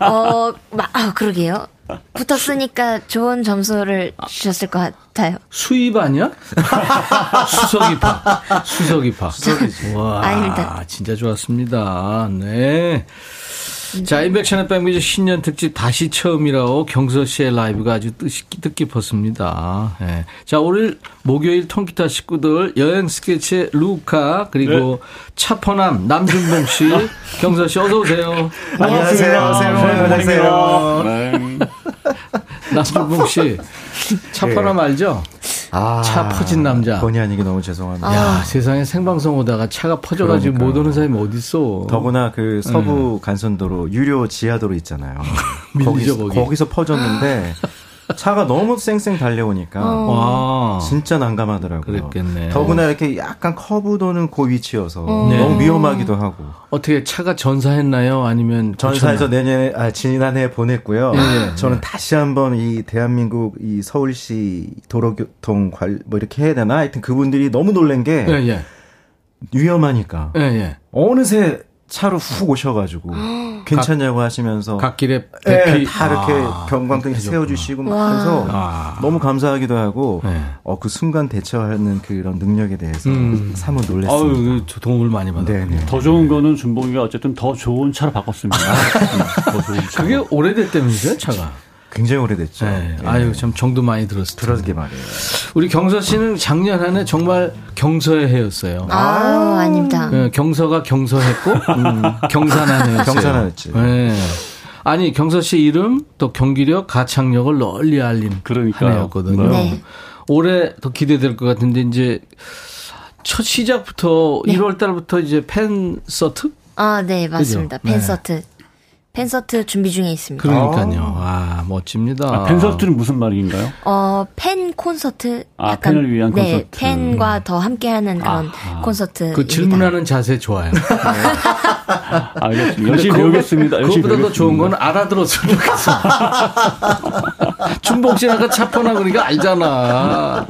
어, 아, 그러게요. 붙었으니까 좋은 점수를 주셨을 것 같아요. 수입 아니야? 수석이파. 수석이파. 수석이지. 와, 아닙니다. 진짜 좋았습니다. 네. 자, 인백션의 백뮤직 신년 특집 다시 처음이라고 경서 씨의 라이브가 아주 뜻깊, 뜻깊었습니다. 네. 자, 오늘 목요일 통기타 식구들 여행 스케치 루카 그리고 네. 차퍼남 남준봉 씨, 경서 씨 어서 오세요. 안녕하세요. 안녕하세요. 네. 남준봉 씨, 차퍼남 네. 알죠? 아, 차 퍼진 남자. 본의 아니게 너무 죄송합니다. 야, 아. 세상에 생방송 오다가 차가 퍼져가지고 그러니까요. 못 오는 사람이 어딨어. 더구나 그 서부 네. 간선도로, 유료 지하도로 있잖아요. 거기서, 거기. 거기서 퍼졌는데, 차가 너무 쌩쌩 달려오니까 어. 진짜 난감하더라고요. 그랬겠네. 더구나 이렇게 약간 커브 도는 그 위치여서 어. 네. 너무 위험하기도 하고. 어떻게 차가 전사했나요? 아니면 전사해서 내년에 아 지난해 보냈고요. 네. 저는 다시 한번 이 대한민국 이 서울시 도로교통 관 뭐 이렇게 해야 되나? 하여튼 그분들이 너무 놀란 게 네, 위험하니까 어느새 차로 훅 오셔가지고 괜찮냐고 하시면서 갓길에 대피 네, 다 이렇게 아, 경광등 세워주시고 막 해서 아. 너무 감사하기도 하고 네. 어, 그 순간 대처하는 그런 능력에 대해서 음. 사뭇 놀랐습니다. 아유, 도움을 많이 받았네요. 네, 더 좋은 거는 준봉이가 어쨌든 더 좋은 차로 바꿨습니다. 음, 더 좋은 차. 그게 오래됐다면서요, 차가? 굉장히 오래됐죠. 네. 예. 아유, 참 정도 많이 들었을 들었게 말이에요. 우리 경서 씨는 작년 한 해 정말 경서의 해였어요. 아, 아닙니다. 네, 경서가 경서했고, 음, 경산한 해였어요. 경산했지. 네. 아니, 경서 씨 이름, 또 경기력, 가창력을 널리 알린 그러니까요. 한 해였거든요. 네. 올해 더 기대될 것 같은데, 이제, 첫 시작부터 네. 1월 달부터 이제 팬 서트? 아, 네, 맞습니다. 그죠? 팬서트. 네. 팬서트 준비 중에 있습니다. 그러니까요. 아, 멋집니다. 아, 팬서트는 무슨 말인가요? 어, 팬 콘서트. 아, 약간, 팬을 위한 네, 콘서트. 팬과 더 함께하는 그런 아, 콘서트. 그 질문하는 자세 좋아요. 네. 알겠습니다. 열심히 배우겠습니다. 그것보다 더 좋은 건 알아들었으면 좋겠어. 춘봉 씨랑 그 차퍼나 그러니까 알잖아.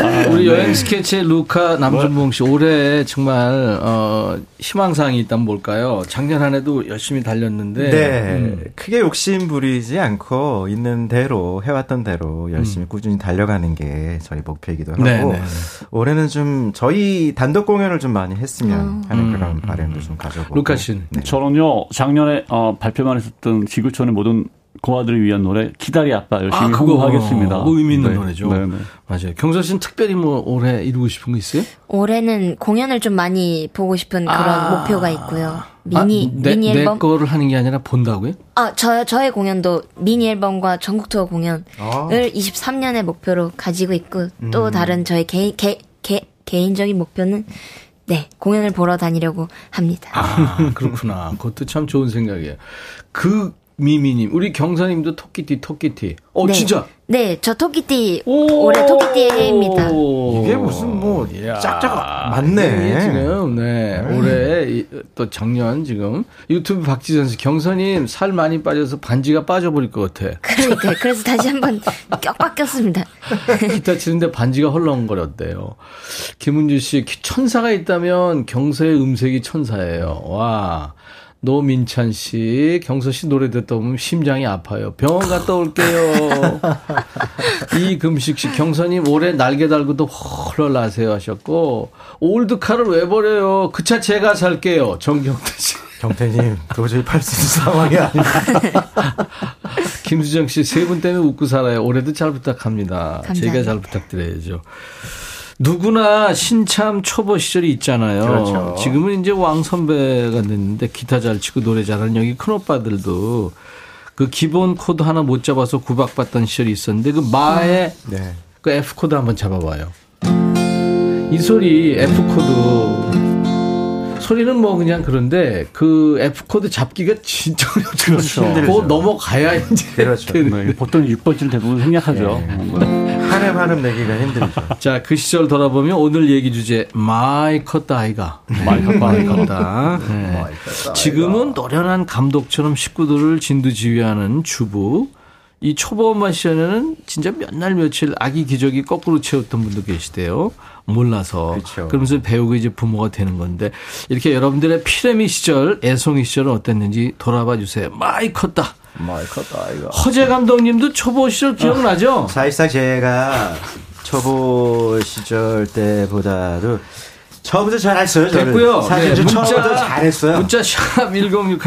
아, 우리 네. 여행 스케치의 루카 남준봉 씨 올해 정말 어, 희망사항이 있다면 뭘까요? 작년 한 해도 열심히 달렸는데 네 음. 크게 욕심 부리지 않고 있는 대로 해왔던 대로 열심히 음. 꾸준히 달려가는 게 저희 목표이기도 하고 네네. 네, 네. 올해는 좀 저희 단독 공연을 좀 많이 했으면 음. 하는 그런 음. 바람도 좀 가져보고 루카 씨는 네. 저는요 작년에 어, 발표만 했었던 지구촌의 모든 고아들을 위한 노래 기다리 아빠 열심히 아, 후보하겠습니다. 뭐 의미 있는 네. 노래죠. 네, 네. 맞아요. 경서 씨는 특별히 뭐 올해 이루고 싶은 거 있어요? 올해는 공연을 좀 많이 보고 싶은 그런 아. 목표가 있고요. 미니 아, 내, 미니 앨범 내 거를 하는 게 아니라 본다고요? 아, 저 저의 공연도 미니 앨범과 전국 투어 공연을 아. 23년의 목표로 가지고 있고 음. 또 다른 저의 개인 개, 개, 개인적인 목표는 네, 공연을 보러 다니려고 합니다. 아, 그렇구나. 그것도 참 좋은 생각이에요. 그 미미님, 우리 경사님도 토끼띠, 토끼띠. 어, 네. 진짜? 네, 저 토끼띠, 올해 토끼띠의 해입니다. 이게 무슨 뭐. 짝짝 맞네. 지금, 네. 네. 올해, 또 작년 지금, 유튜브 박지선 씨, 경선님 살 많이 빠져서 반지가 빠져버릴 것 같아. 그러니까, 그래서 다시 한번 껴 바뀌었습니다. 기타 치는데 반지가 헐렁거렸대요. 김은주 씨, 천사가 있다면 경서의 음색이 천사예요. 와. 노민찬 씨, 경서 씨 노래 듣다 보면 심장이 아파요. 병원 갔다 올게요. 이금식 씨, 경서님 올해 날개 달고도 헐헐 나세요 하셨고, 올드카를 왜 버려요? 그 차 제가 살게요. 정경태 씨. 경태님, 도저히 팔 수 있는 상황이 아닙니다. 김수정 씨, 세 분 때문에 웃고 살아요. 올해도 잘 부탁합니다. 감사합니다. 제가 잘 부탁드려야죠. 누구나 신참 초보 시절이 있잖아요. 그렇죠. 지금은 이제 왕 선배가 됐는데 기타 잘 치고 노래 잘하는 여기 큰 오빠들도 그 기본 코드 하나 못 잡아서 구박받던 시절이 있었는데 그 마의 네. 그 F 코드 한번 잡아봐요. 이 소리 F 코드 소리는 뭐 그냥 그런데 그 F 코드 잡기가 진짜 그렇죠. 그 넘어가야 이제 그렇죠. 네, 보통 6번쯤 대부분 생략하죠. 네. 한음 한음 내기가 힘들죠. 자, 그 시절 돌아보면 오늘 얘기 주제 마이 컸다 아이가. 마이 컸다 마이 컸다. 네. 지금은 노련한 감독처럼 식구들을 진두지휘하는 주부 이 초보 엄마 시절에는 진짜 몇 날 며칠 아기 기저귀 거꾸로 채웠던 분도 계시대요. 몰라서. 그렇죠. 그러면서 배우고 이제 부모가 되는 건데 이렇게 여러분들의 피레미 시절, 애송이 시절은 어땠는지 돌아봐 주세요. 많이 컸다. 많이 컸다 이거. 허재 감독님도 초보 시절 기억나죠? 어, 사실상 제가 초보 시절 때보다도 처음부터 잘했어요. 됐고요. 사실 네, 문자 잘했어요. 문자 샵 1061,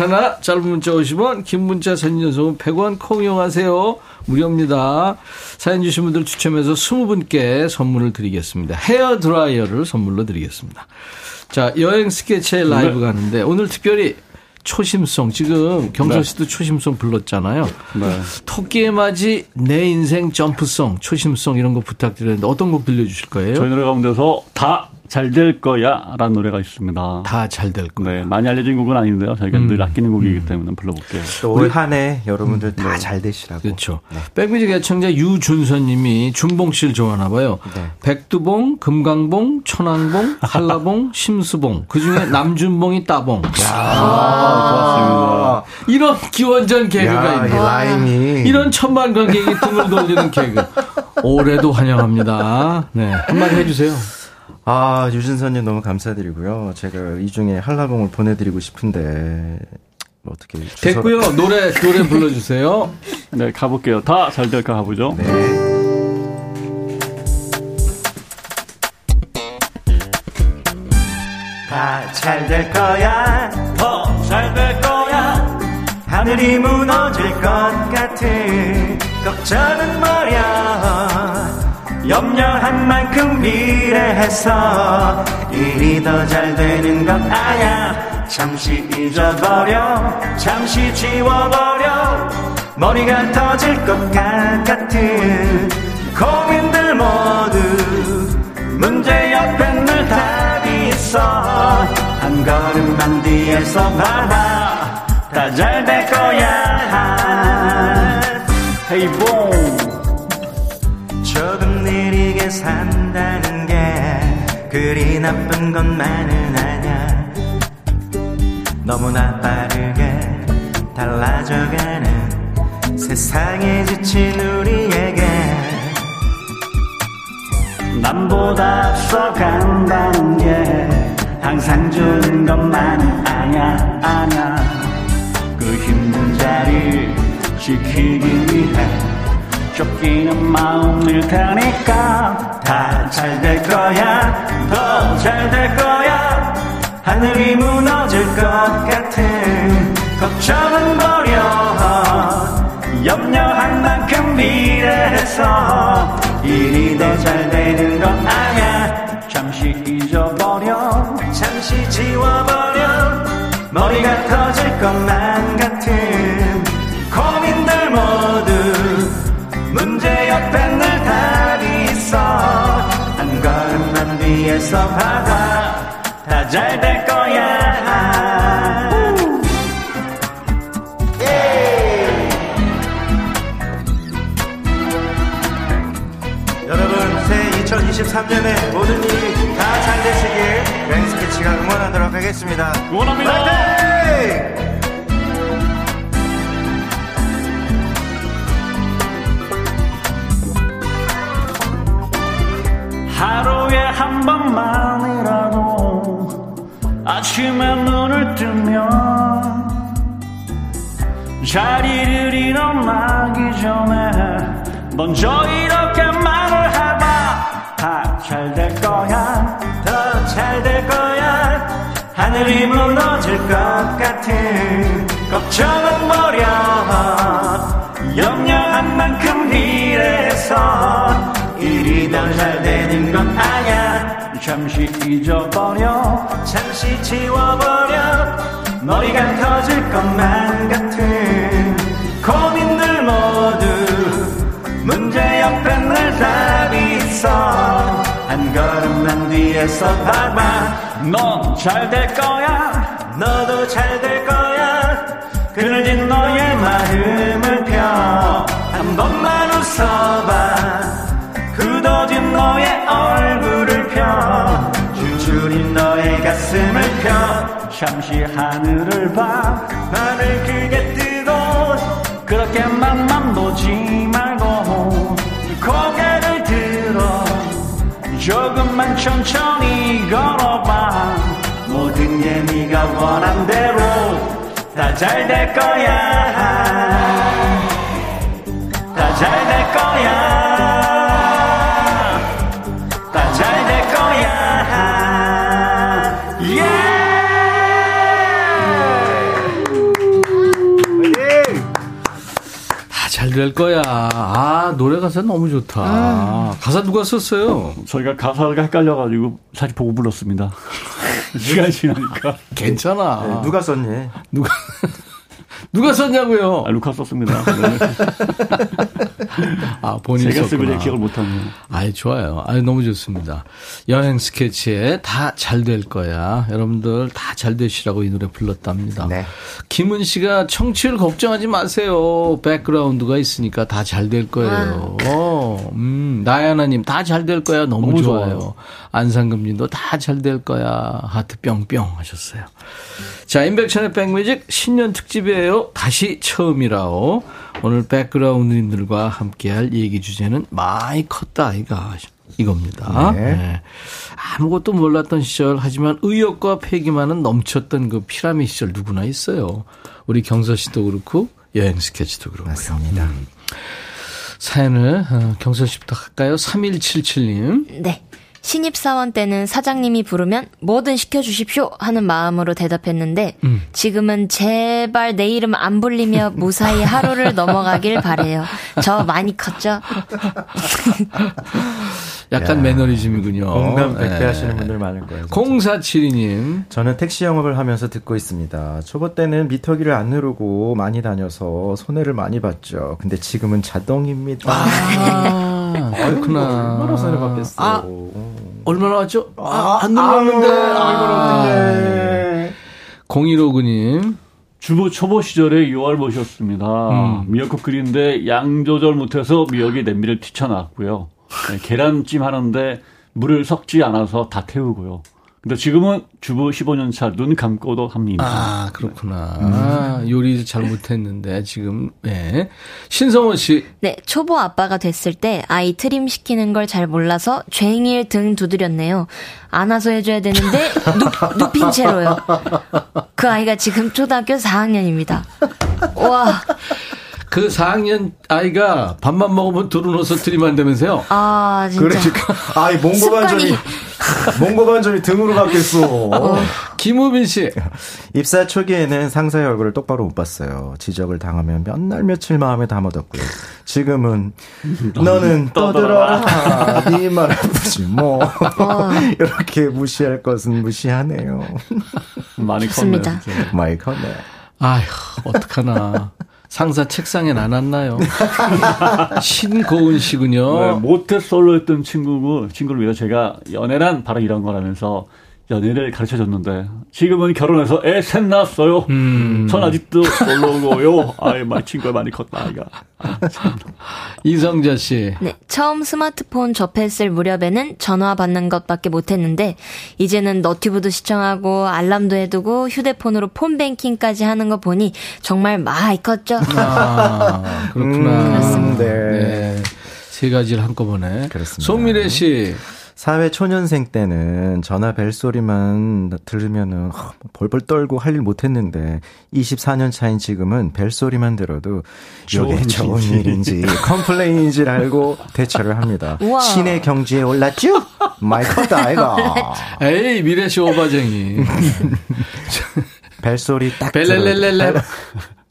짧은 문자 50원, 긴 문자 사진 전송은 100원 콩 이용하세요. 무료입니다. 사연 주신 분들 추첨해서 20분께 선물을 드리겠습니다. 헤어 드라이어를 선물로 드리겠습니다. 자, 여행 스케치의 라이브 네. 가는데 오늘 특별히 초심송 지금 경선 네. 씨도 네. 초심송 불렀잖아요. 네. 토끼의 맞이 내 인생 점프송 초심송 이런 거 부탁드렸는데 어떤 곡 들려주실 거예요? 저희 노래 가운데서 다 잘 될 거야 라는 노래가 있습니다. 다 잘 될 거야. 네, 많이 알려진 곡은 아닌데요. 저희가 음. 늘 아끼는 곡이기 음. 때문에 불러볼게요. 올 한해 여러분들 음. 다잘 되시라고. 그렇죠. 네. 백뮤직 애청자 유준선 님이 중봉 씨를 좋아하나 봐요. 네. 백두봉, 금강봉, 천왕봉, 한라봉, 심수봉. 그중에 남준봉이 따봉. 야, 아, 고맙습니다. 이런 기원전 개그가 있네. 라임이. 이런 천만 관객이 등을 돌리는 개그. 올해도 환영합니다. 네. 한마디 해주세요. 아, 유진선님 너무 감사드리고요. 제가 이 중에 한라봉을 보내드리고 싶은데, 뭐 어떻게. 주소... 됐고요. 노래, 노래 불러주세요. 네, 가볼게요. 다 잘 될까 가보죠. 네. 다 잘 될 거야. 더 잘 될 거야. 하늘이 무너질 것 같은 걱정은 뭐야. 염려한 만큼 미래에서 일이 더 잘 되는 것 아냐 잠시 잊어버려 잠시 지워버려. 머리가 터질 것 같은 고민들 모두 문제 옆에 늘 답이 있어. 한 걸음만 뒤에서 봐봐 다 잘 될 거야. 헤이 봉 산다는 게 그리 나쁜 것만은 아냐 너무나 빠르게 달라져가는 세상에 지친 우리에게 남보다 앞서간다는 게 항상 좋은 것만은 아냐 아냐 그 힘든 자리 지키기 위해 쫓기는 마음일 테니까 다 잘 될 거야. 더 잘 될 거야. 하늘이 무너질 것 같은 걱정은 버려. 염려한 만큼 미래에서 일이 더 잘 되는 건 아냐 잠시 잊어버려. 잠시 지워버려. 머리가 터질 것만 뒤에서 봐봐 다잘 될 거야 예. 여러분 새해 2023년에 모든 일이 다 잘 되시길 랭스케치가 응원하도록 하겠습니다 응원합니다 화이팅! 하루에 한 번만이라도 아침에 눈을 뜨면 자리를 일어나기 전에 먼저 이렇게 말을 해봐. 다 잘 될 거야. 더 잘 될 거야. 하늘이 무너질 것 같은 걱정은 버려 염려한 만큼 일해서 일이 더잘 되는 건 아냐 잠시 잊어버려. 잠시 지워버려. 머리가 터질 것만 같은 고민들 모두 문제 옆에 늘 답이 있어. 한 걸음만 뒤에서 봐봐. 넌 잘 될 거야. 너도 잘 될 거야. 그늘진 너의 마음 너의 얼굴을 펴. 줄줄이 너의 가슴을 펴. 잠시 하늘을 봐. 하늘 크게 뜨고 그렇게 그렇게만 맘보지 말고 고개를 들어. 조금만 천천히 걸어봐. 모든 게 네가 원한 대로 다 잘 될 거야. 다 잘 될 거야 될 거야. 아, 노래 가사 너무 좋다. 아. 가사 누가 썼어요? 저희가 가사가 헷갈려가지고 사실 보고 불렀습니다. 시간이 지나니까. 괜찮아. 네, 누가 썼니? 누가. 누가 썼냐고요? 아, 루카 썼습니다. 네. 아, 본인 제가 쓰고 기억을 못하네요. 아이, 좋아요. 아이, 너무 좋습니다. 여행 스케치에 다 잘 될 거야. 여러분들 다 잘 되시라고 이 노래 불렀답니다. 네. 김은 씨가 청취율 걱정하지 마세요. 백그라운드가 있으니까 다 잘 될 거예요. 어, 음, 나야나님 다 잘 될 거야. 너무, 너무 좋아요. 좋아요. 안상금님도 다 잘 될 거야. 하트 뿅뿅 하셨어요. 자, 인백션의 백뮤직 신년 특집 이에요. 다시 처음이라오. 오늘 백그라운드님들과 함께할 얘기 주제는 많이 컸다, 아이가. 이겁니다. 네. 네. 아무것도 몰랐던 시절, 하지만 의욕과 패기만은 넘쳤던 그 피라미 시절 누구나 있어요. 우리 경서 씨도 그렇고, 여행 스케치도 그렇고요. 맞습니다. 음. 사연을 어, 경서 씨부터 할까요? 3177님. 네. 신입사원 때는 사장님이 부르면 뭐든 시켜주십시오 하는 마음으로 대답했는데 음. 지금은 제발 내 이름 안 불리며 무사히 하루를 넘어가길 바래요. 저 많이 컸죠? 약간 야, 매너리즘이군요. 공감 100배 네. 하시는 분들 많을 거예요. 0472님. 저는 택시 영업을 하면서 듣고 있습니다. 초보 때는 미터기를 안 누르고 많이 다녀서 손해를 많이 봤죠. 근데 지금은 자동입니다. 아, 그렇구나. 얼마나 손해 받겠어. 아, 얼마나 왔죠? 아, 안 눌렀는데. 아, 아, 0159님. 주부 초보 시절에 요알 모셨습니다. 음. 미역국 끓이는데 양 조절 못해서 미역이 냄비를 튀쳐나왔고요. 네, 계란찜 하는데 물을 섞지 않아서 다 태우고요. 근데 지금은 주부 15년 차 눈 감고도 합니다. 아, 그렇구나. 음. 아, 요리 잘 못했는데 지금, 네. 신성원 씨. 네, 초보 아빠가 됐을 때 아이 트림 시키는 걸 잘 몰라서 쟁일 등 두드렸네요. 안아서 해줘야 되는데 눕, 눕힌 채로요. 그 아이가 지금 초등학교 4학년입니다. 와. 그 4학년 아이가 밥만 먹으면 두루누워서 트림한다면서요? 아, 진짜. 그러니까. 아이, 몽고 반전이, 몽고 반전이 등으로 갔겠어. 어. 김우빈 씨. 입사 초기에는 상사의 얼굴을 똑바로 못 봤어요. 지적을 당하면 몇 날 며칠 마음에 담아뒀고요. 지금은, 너는 떠들어라. 네말 아프지, 뭐. 어. 이렇게 무시할 것은 무시하네요. 많이 컸네요. 많이 컸네. 아휴, 어떡하나. 상사 책상에 나눴나요? 신고은 씨군요. 네, 모태솔로였던 친구고 친구를 위해서 제가 연애란 바로 이런 거라면서 연애를 가르쳐 줬는데 지금은 결혼해서 애 셋 낳았어요. 음. 전 아직도 솔로고요. 아이 마 친구가 많이 컸다 아이가. 이성자 씨. 네, 처음 스마트폰 접했을 무렵에는 전화 받는 것밖에 못했는데 이제는 너튜브도 시청하고 알람도 해두고 휴대폰으로 폰뱅킹까지 하는 거 보니 정말 많이 컸죠. 아, 그렇구나. 음, 그렇습니다. 네. 네. 세 가지를 한꺼번에. 그렇습니다. 송미래 씨. 사회 초년생 때는 전화 벨소리만 들으면은 벌벌 떨고 할 일 못했는데 24년 차인 지금은 벨소리만 들어도 이게 좋은 일인지 complain인지 알고 대처를 합니다. 우와. 신의 경지에 올랐죠? 마이 컸다 아이가. 에이 미래 씨 오바쟁이. 벨소리 딱 벨렐렐렐레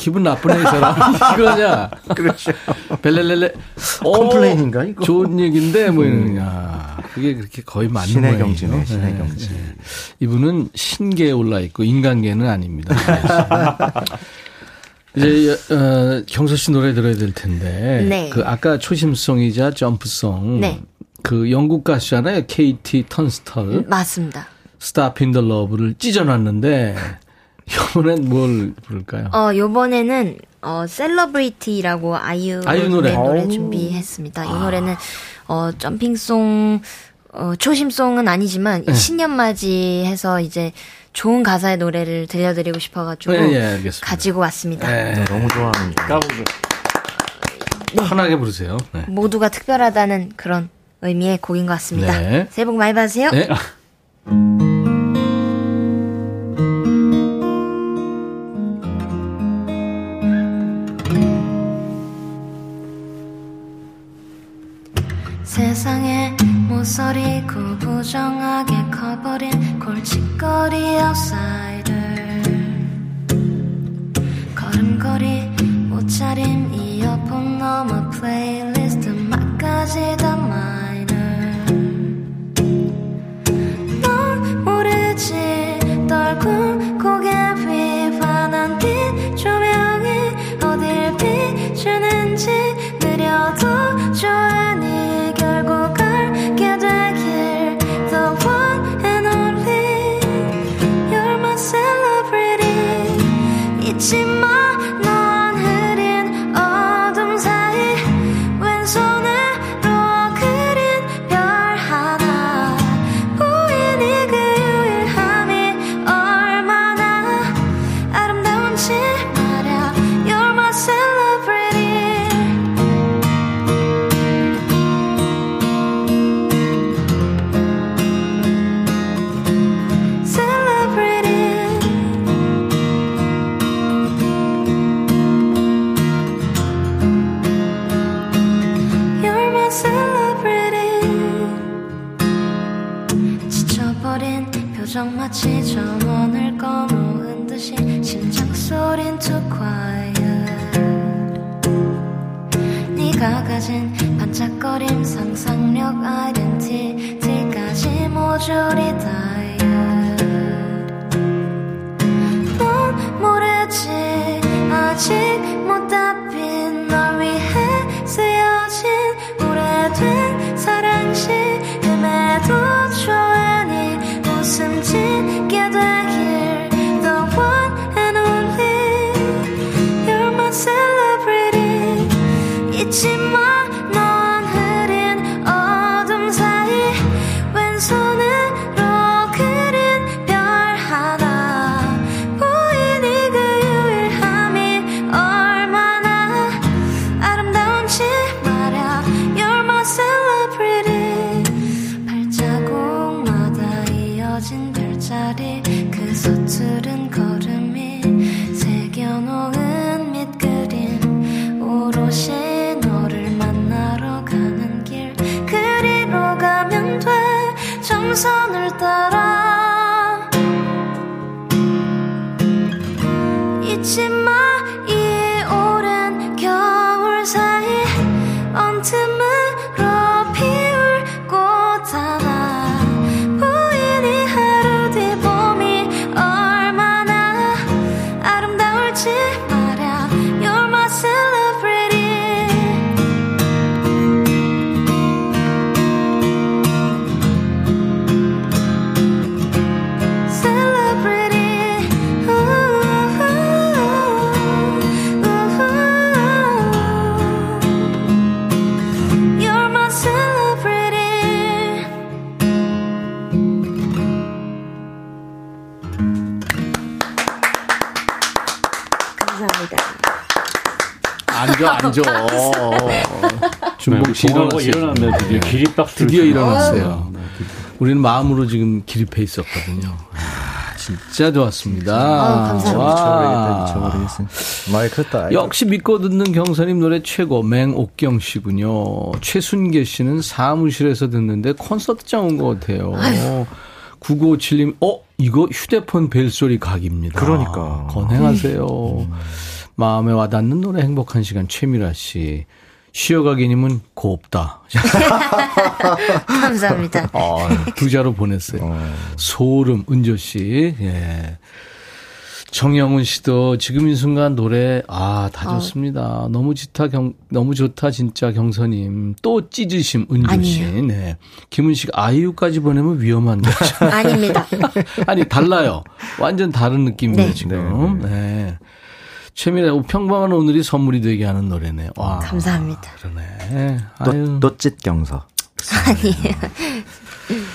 기분 나쁘네, 이 사람. 이거냐. 그렇죠. 벨렐렐레. complain인가, 이거? 좋은 얘기인데, 뭐, 음. 야 그게 그렇게 거의 맞는 신의 거예요. 경지네, 신의 네, 경지. 네. 이분은 신계에 올라있고, 인간계는 아닙니다. 이제, 어, 경서 씨 노래 들어야 될 텐데. 네. 그, 아까 초심송이자 점프송. 네. 그 영국 가수잖아요. KT 턴스털. 맞습니다. Stoppin' the Love를 찢어놨는데 이번엔 뭘 부를까요? 어, 요번에는 어, 셀러브리티라고 아이유, 아이유 노래, 네, 노래 준비했습니다. 이 아. 노래는 어, 점핑송 어, 초심송은 아니지만 네. 신년맞이 해서 이제 좋은 가사의 노래를 들려드리고 싶어가지고 네, 네, 가지고 왔습니다. 네, 너무 좋아합니다. 네. 편하게 부르세요. 네. 모두가 특별하다는 그런 의미의 곡인 것 같습니다. 네. 새해 복 많이 받으세요. 세상의 모서리 구부정하게 커버린 골칫거리 아웃사이더 걸음걸이 옷차림 이어폰 넘어 플레이리스트 막까지 다 마이너 넌 모르지 떨군 고개 위 환한 빛 조명이 어딜 비추는지 느려도 좋아 celebrity 잊 지마 표정 마치 전원을 꺼놓은 듯이 심장 소린 too quiet 네가 가진 반짝거림 상상력 아이덴티티까지 모조리 다 앉아, 앉아. 준복 씨 공하고 일어났어요. 일어났네, 드디어. 기립박수를 드디어 치네. 일어났어요. 우리는 마음으로 지금 기립해 있었거든요. 아, 진짜 좋았습니다. 아, 감사합니다. 와. 역시 믿고 듣는 경선님 노래 최고 맹옥경 씨군요. 최순계 씨는 사무실에서 듣는데 콘서트장 온 것 같아요. 9957님, 어? 이거 휴대폰 벨소리 각입니다. 그러니까. 건행하세요. 마음에 와닿는 노래 행복한 시간 최미라 씨. 쉬어가기님은 곱다. 감사합니다. 어, 두 자로 보냈어요. 소름 은조 씨. 예. 정영훈 씨도 지금 이 순간 노래 아다 어. 좋습니다. 너무 좋다 경 너무 좋다 진짜 경선님 또 찢으심 은조 씨. 아니에요. 네. 김은 씨가 아이유까지 보내면 위험한 거죠. 아닙니다. 아니 달라요. 완전 다른 느낌이에요 네. 지금. 네. 최미래 평범한 오늘이 선물이 되게 하는 노래네요. 와. 감사합니다. 그러네. 아유. 또찢 경서. 아니에요.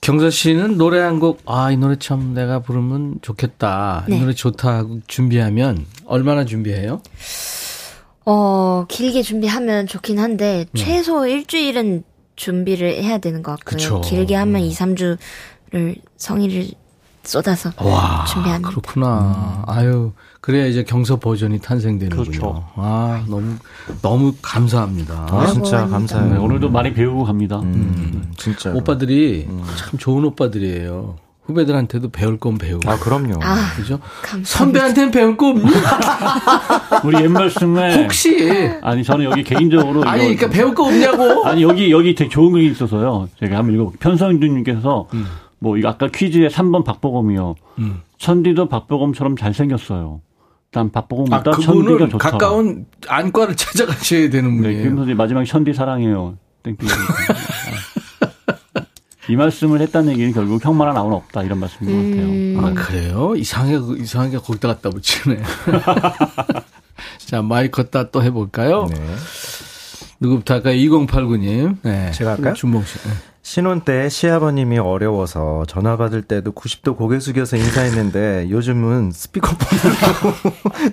경서 씨는 노래 한 곡, 아, 이 노래 참 내가 부르면 좋겠다. 이 네. 노래 좋다 하고 준비하면 얼마나 준비해요? 어, 길게 준비하면 좋긴 한데, 음. 최소 일주일은 준비를 해야 되는 것 같고요. 그쵸. 길게 하면 음. 2, 3주를 성의를 쏟아서 와, 준비합니다. 그렇구나. 음. 아유, 그래야 이제 경서 버전이 탄생되는군요. 그렇죠. 아, 너무 너무 감사합니다. 아, 진짜 감사해요. 네, 오늘도 많이 배우고 갑니다. 음, 진짜. 오빠들이 음. 참 좋은 오빠들이에요. 후배들한테도 배울 건 배우고. 아, 그럼요. 아, 그죠? 선배한테는 배울 거 없니? 우리 옛말 승에 혹시 아니 저는 여기 개인적으로 아니 그러니까 배울 거 없냐고. 아니 여기 여기 되게 좋은 글이 있어서요. 제가 한번 읽어 편성준 님께서 음. 뭐 이거 아까 퀴즈에 3번 박보검이요. 음. 천디도 박보검처럼 잘생겼어요. 일단 박보검보다 아, 천디가 좋다. 가까운 안과를 찾아가셔야 되는 네, 분이에요. 네, 김 선생 마지막 천디 사랑해요. Thank you. 이 말씀을 했다는 얘기는 결국 형만 한 아우는 없다 이런 말씀인 음. 것 같아요. 아 그래요? 이상하게 이상하게 거기다 갖다 붙이네. 자 마이 컸다 해볼까요? 네. 누구부터 할까요? 2089님. 네. 제가 할까요? 준봉 씨. 네. 신혼 때 시아버님이 어려워서 전화 받을 때도 90도 고개 숙여서 인사했는데 요즘은 스피커폰으로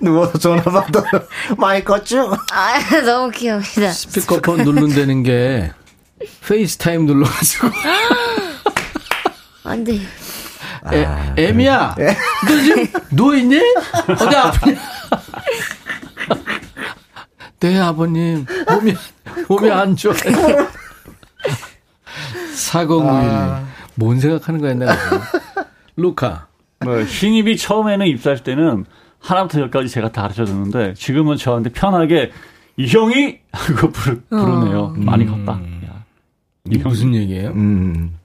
누워서 전화 받아요. 마이 컸죠? 아, 너무 귀여웁니다. 스피커폰 누른다는 게 페이스타임 눌러가지고. 안 돼. 에, 아, 애미야, 그래. 너 지금 누워있니? 어디 아프냐? 네, 아버님. 몸이, 몸이 안 좋아요. 4091. 아. 뭔 생각하는 거야, 내가. 루카. 뭐, 신입이 처음에는 입사할 때는 하나부터 열까지 제가 다 가르쳐 줬는데, 지금은 저한테 편하게, 이 형이? 그거 부르, 부르 네요. 어. 많이 컸다. 음. 이게 무슨 얘기예요? 음.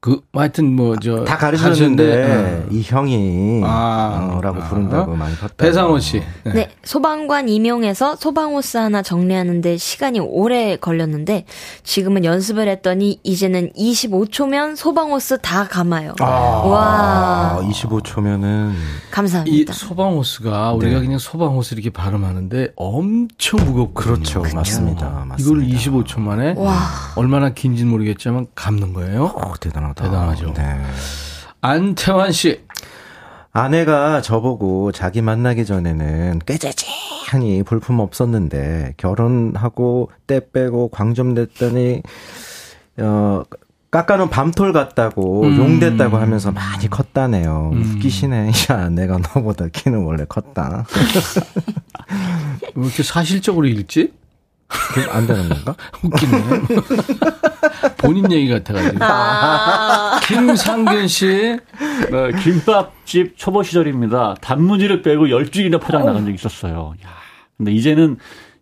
그 하여튼 뭐 저 다 가르쳤는데 네. 이 형이 아, 라고 아, 부른다고 아, 많이 봤다. 배상호 씨. 네. 네. 소방관 임용해서 소방호스 하나 정리하는데 시간이 오래 걸렸는데 지금은 연습을 했더니 이제는 25초면 소방호스 다 감아요. 아, 와. 25초면은 감사합니다. 이 소방호스가 우리가 네. 그냥 소방호스 이렇게 발음하는데 엄청 무겁고 그렇죠. 그렇죠. 맞습니다. 맞습니다. 이걸 25초 만에 와. 얼마나 긴지는 모르겠지만 감는 거예요. 오, 대단하다. 대단하죠. 네. 안태환 씨. 아내가 저보고 자기 만나기 전에는 꾀재재하니 볼품 없었는데 결혼하고 때 빼고 광좀 냈더니 어 깎아놓은 밤톨 같다고 음. 용됐다고 하면서 많이 컸다네요. 음. 웃기시네. 야, 내가 너보다 키는 원래 컸다. 왜 이렇게 사실적으로 읽지? 안 되는 건가? 웃기네. 본인 얘기 같아가지고. 아~ 김상균 씨. 네, 김밥집 초보 시절입니다. 단무지를 빼고 10줄이나 포장 나간 적이 있었어요. 야, 근데 이제는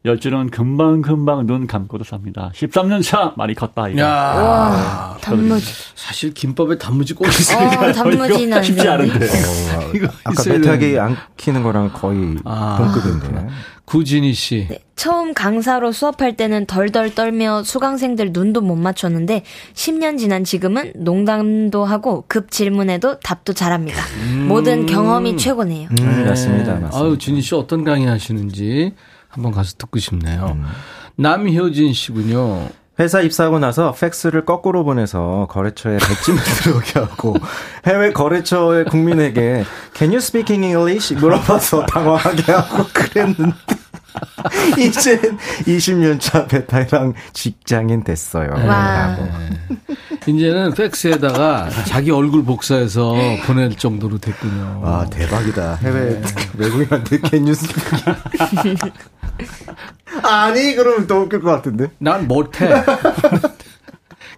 열줄은 금방금방 눈 감고도 삽니다. 13년 차 많이 컸다, 이거. 야, 와, 단무지. 사실 김밥에 단무지 꼭 있으니까. 어, 단무지는 쉽지 않은데. 어, 이거 아까 메타기 안 키는 거랑 거의 아, 동급인데. 구진희 씨. 네, 처음 강사로 수업할 때는 덜덜 떨며 수강생들 눈도 못 맞췄는데 10년 지난 지금은 농담도 하고 급 질문에도 답도 잘합니다. 음. 모든 경험이 최고네요. 음, 네. 맞습니다. 맞습니다. 아유, 진희 씨 어떤 강의 하시는지 한번 가서 듣고 싶네요. 음. 남효진 씨군요. 회사 입사하고 나서 팩스를 거꾸로 보내서 거래처에 백지만 들어오게 하고 해외 거래처의 국민에게 Can you speak English? 물어봐서 당황하게 하고 그랬는데 이제 20년 차 베테랑 직장인 됐어요. 와. 이제는 팩스에다가 자기 얼굴 복사해서 보낼 정도로 됐군요. 와 대박이다. 해외 네. 외국인한테 speak? 아니, 그러면 더 웃길 것 같은데. 난 못해.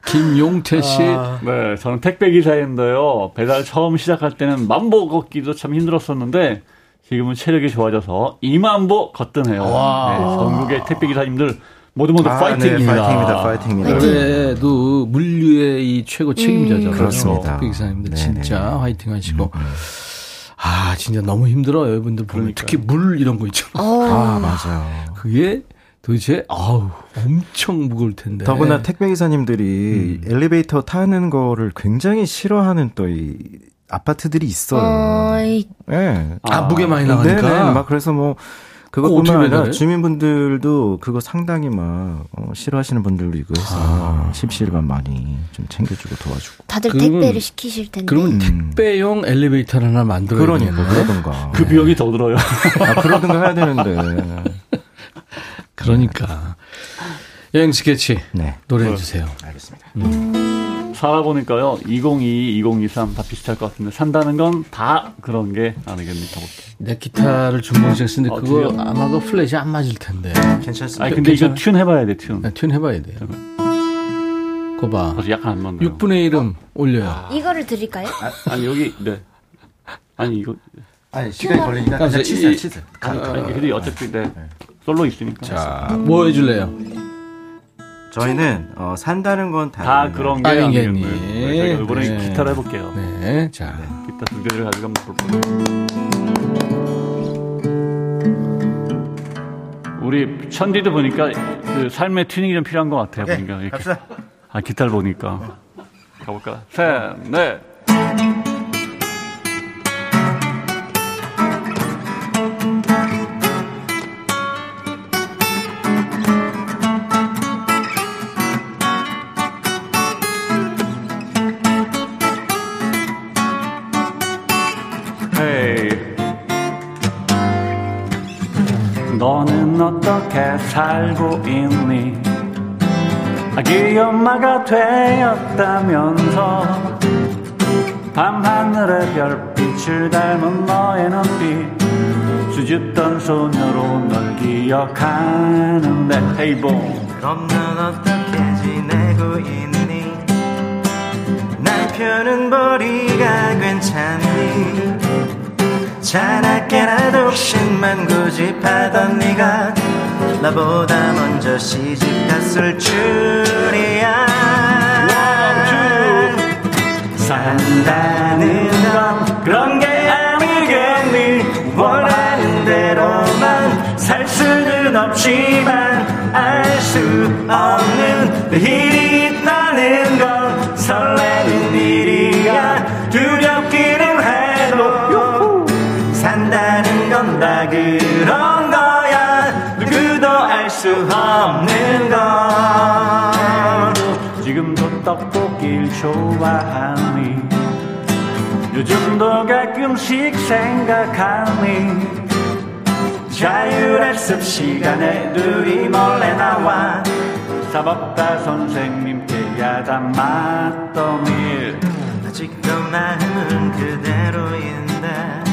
김용태 씨. 아, 네, 저는 택배 기사인데요. 배달 처음 시작할 때는 만보 걷기도 참 힘들었었는데 지금은 체력이 좋아져서 2만 보 거뜬해요. 네, 전국의 택배 기사님들 모두 모두 아, 파이팅입니다. 네, 파이팅입니다. 파이팅입니다. 그래도 물류의 이 최고 책임자잖아요. 음, 그렇습니다. 택배 기사님들 네네. 진짜 화이팅 하시고. 음, 음. 아, 진짜 너무 힘들어요, 여러분들. 그러니까요. 특히 물 이런 거 있잖아요. 아, 맞아요. 그게 도대체 아우 엄청 무거울 텐데. 더구나 택배 기사님들이 음. 엘리베이터 타는 거를 굉장히 싫어하는 또이 아파트들이 있어요. 어이. 네. 아, 무게 많이 나가니까. 네네. 막 그래서 뭐 그것뿐만 아니라 주민분들도 그거 상당히 막 어, 싫어하시는 분들도 있고 해서 아. 십시일반 많이 좀 챙겨주고 도와주고. 다들 택배를 시키실 텐데. 그러면 음. 택배용 엘리베이터를 하나 만들어야 그러니까 그러던가. 그 비용이 더 들어요. 아, 그러든가 해야 되는데. 그러니까. 여행 스케치. 네. 노래해 주세요. 알겠습니다. 음. 살아보니까요, 2022, 2023 다 비슷할 것 같은데, 산다는 건 다 그런 게 아니겠습니까? 내 기타를 준공식 쓰는데, 어, 그거 들려? 아마 그 플랫이 안 맞을 텐데. 괜찮습니다. 아니, 근데 괜찮아? 이거 튠 해봐야 돼, 튠. 네, 튠 해봐야 돼요. 그거 봐. 약간 안 맞네요. 6분의 1음 올려요. 아. 이거를 드릴까요? 아, 니 여기, 네. 아니, 이거. 아니, 시간이 걸리니까 그냥 치세요, 치세요. 아, 아니, 근데 어차피, 네. 솔로 있으니까. 자, 뭐 해줄래요? 저희는 어, 산다는 건 다 그런 게 아니겠니. 네, 이번에 네. 기타를 해볼게요. 네, 자. 네. 기타 두 개를 가지고 한번 볼까요? 우리 천디도 보니까 그 삶의 튜닝이 좀 필요한 것 같아요. 네, 보니까. 이렇게. 갑시다. 아, 기타를 보니까. 가볼까? 셋, 넷. 아기 엄마가 되었다면서 밤하늘의 별빛을 닮은 너의 눈빛 수줍던 소녀로 널 기억하는데 헤이봉 그럼 넌 어떻게 지내고 있니? 남편은 머리가 괜찮니? 자나깨나 독신만 고집하던 네가 나보다 먼저 시집 갔을 줄이야. 산다는 건 그런 게 아니겠니? 원하는 대로만 살 수는 없지만 알 수 없는 일이 있다는 건 건 지금도 떡볶이를 좋아하니 요즘도 가끔씩 생각하니 자율학습 시간에 둘이 몰래 나와 사법다 선생님께 야단 맞던 일 아직도 마음은 그대로인데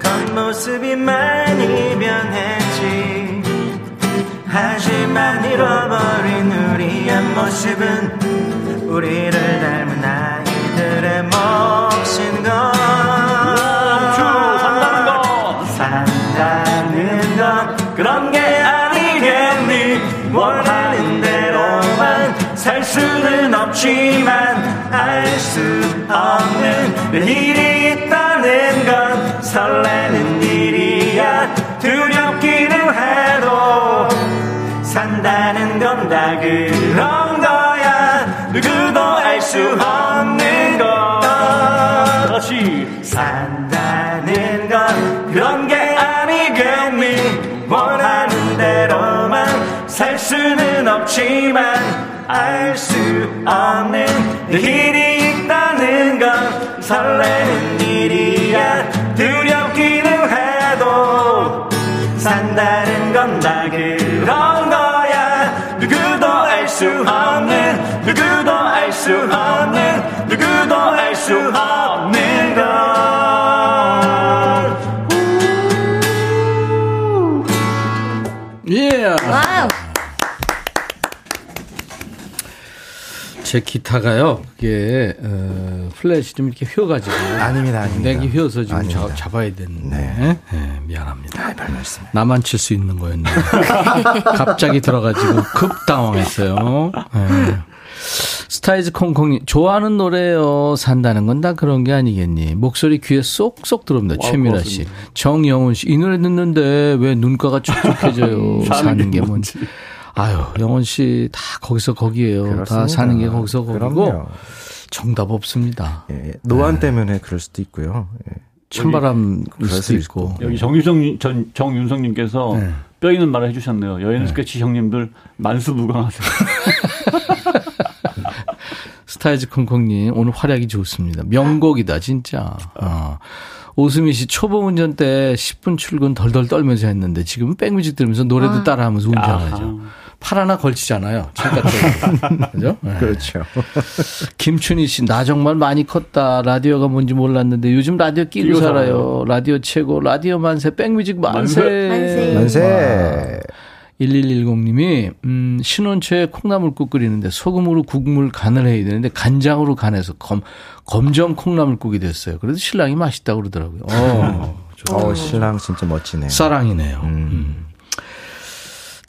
겉모습이 많이 변했지 하지만 잃어버린 우리의 모습은 우리를 닮은 아이들의 몫인 것. 산다는 건 산다는 건 그런 게 아니겠니? 원하는 대로만 살 수는 없지만 알 수 없는 일이 있다는 건 설레는 산다는 건 다. 그런 거야. 누구도 알 수 없는 것. 다시. 산다는 건 그런 게 아니겠니? 원하는 대로만 살 수는 없지만 알 수 없는 일이 있다는 건 설레는 일이야 알수 없는 누구도 알 수 없는 누구도 알 수 없는 제 기타가요, 그게, 어, fret이 좀 이렇게 휘어가지고. 아닙니다, 아닙니다. neck이 휘어서 지금 아닙니다. 잡, 잡아야 되는데. 네. 네, 미안합니다. 아, 별 말씀. 나만 칠 수 있는 거였는데. 갑자기 들어가지고 급 당황했어요. 네. 스타이즈 콩콩이 좋아하는 노래요. 산다는 건 다 그런 게 아니겠니. 목소리 귀에 쏙쏙 들어옵니다. 와, 최미라 씨. 고맙습니다. 정영훈 씨. 이 노래 듣는데 왜 눈가가 촉촉해져요. 사는 게 뭔지. 아유, 영훈 씨 다 거기서 거기에요. 다 그렇습니다. 사는 게 거기서 거기고. 그럼요. 정답 없습니다. 예, 노안 때문에 그럴 수도 있고요. 예. 찬바람에 그럴 수도 수 있고. 여기 정유성 전 정윤성님께서 네. 뼈 있는 말을 해주셨네요. 여행 스케치 형님들 만수무강하세요. 스타이즈 콩콩님 오늘 활약이 좋습니다. 명곡이다 진짜. 어. 오수미 씨 초보 운전 때 10분 출근 덜덜 떨면서 했는데 지금은 백뮤직 들으면서 노래도 아. 따라하면서 운전하죠. 아하. 팔 하나 걸치잖아요. 창가 그죠? 네. 그렇죠. 김춘희 씨, 나 정말 많이 컸다. 라디오가 뭔지 몰랐는데 요즘 라디오 끼고, 살아요. 살아요. 라디오 최고, 라디오 만세, 백뮤직 만세. 만세. 만세. 1110님이, 음, 신혼초에 콩나물국 끓이는데 소금으로 국물 간을 해야 되는데 간장으로 간해서 검, 검정 콩나물국이 됐어요. 그래도 신랑이 맛있다 고 그러더라고요. 어, 어, 신랑 진짜 멋지네요. 사랑이네요. 음. 음.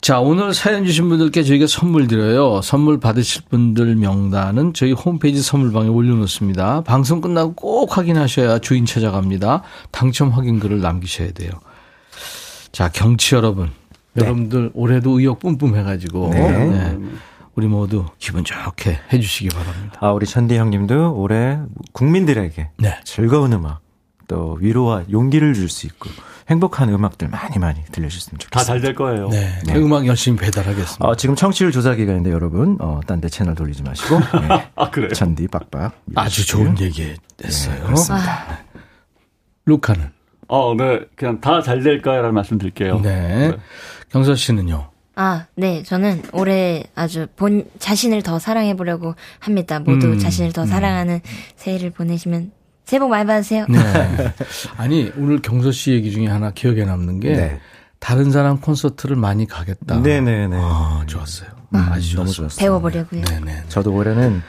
자, 오늘 사연 주신 분들께 저희가 선물 드려요. 선물 받으실 분들 명단은 저희 홈페이지 선물방에 올려놓습니다. 방송 끝나고 꼭 확인하셔야 주인 찾아갑니다. 당첨 확인글을 남기셔야 돼요. 자, 경치 여러분. 네. 여러분들 올해도 의욕 뿜뿜 해가지고 네. 네. 우리 모두 기분 좋게 해주시기 바랍니다. 아 우리 천디 형님도 올해 국민들에게 네. 즐거운 음악 또 위로와 용기를 줄 수 있고 행복한 음악들 많이 많이 들려주셨으면 좋겠습니다. 다 잘 될 거예요. 네. 네. 음악 열심히 배달하겠습니다. 어, 지금 청취율 조사 기간인데 여러분 어, 딴 데 채널 돌리지 마시고 네. 아 그래요? 천디 빡빡 아주 좋은 얘기 했어요. 네, 그렇습니다. 아. 루카는 어, 네. 그냥 다 잘 될까요라는 말씀 드릴게요. 네. 네. 경서 씨는요? 아, 네. 저는 올해 아주 본 자신을 더 사랑해 보려고 합니다. 모두 음, 자신을 더 음. 사랑하는 새해를 보내시면 새해 복 많이 받으세요. 네. 아니, 오늘 경서 씨 얘기 중에 하나 기억에 남는 게 네. 다른 사람 콘서트를 많이 가겠다. 네네네. 아, 좋았어요. 음, 아주 너무 좋았어요. 배워보려고요. 네네. 저도 올해는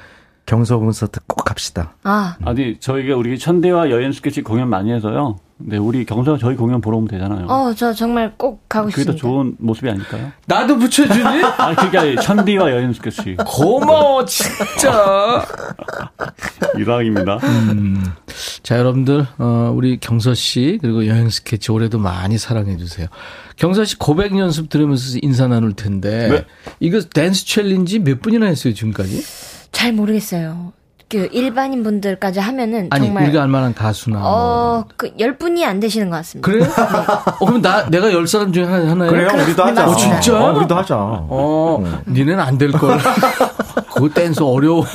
경서 콘서트 꼭 갑시다. 아. 아니, 저희가 우리 천대와 여행 스케치 공연 많이 해서요. 네, 우리 경서가 저희 공연 보러 오면 되잖아요. 어, 저 정말 꼭 가고 싶습니다. 그게 더 좋은 모습이 아닐까요? 나도 붙여주니? 아, 그게 아니라 천디와 여행 스케치. 고마워, 진짜. 이상입니다. 음. 자, 여러분들, 어, 우리 경서 씨, 그리고 여행 스케치 올해도 많이 사랑해주세요. 경서 씨 고백 연습 들으면서 인사 나눌 텐데, 네. 이거 댄스 challenge 몇 분이나 했어요, 지금까지? 잘 모르겠어요. 그 일반인 분들까지 하면은 아니, 정말 우리가 알 만한 가수나 어, 그 10분이 안 되시는 것 같습니다. 그래요? 네. 어, 그럼 나 내가 10사람 중에 하나 하나요? 그래요? 우리도 하자. 어, 진짜? 어, 우리도 하자. 어, 응. 니네는 안 될 걸. 그거 댄스 어려워.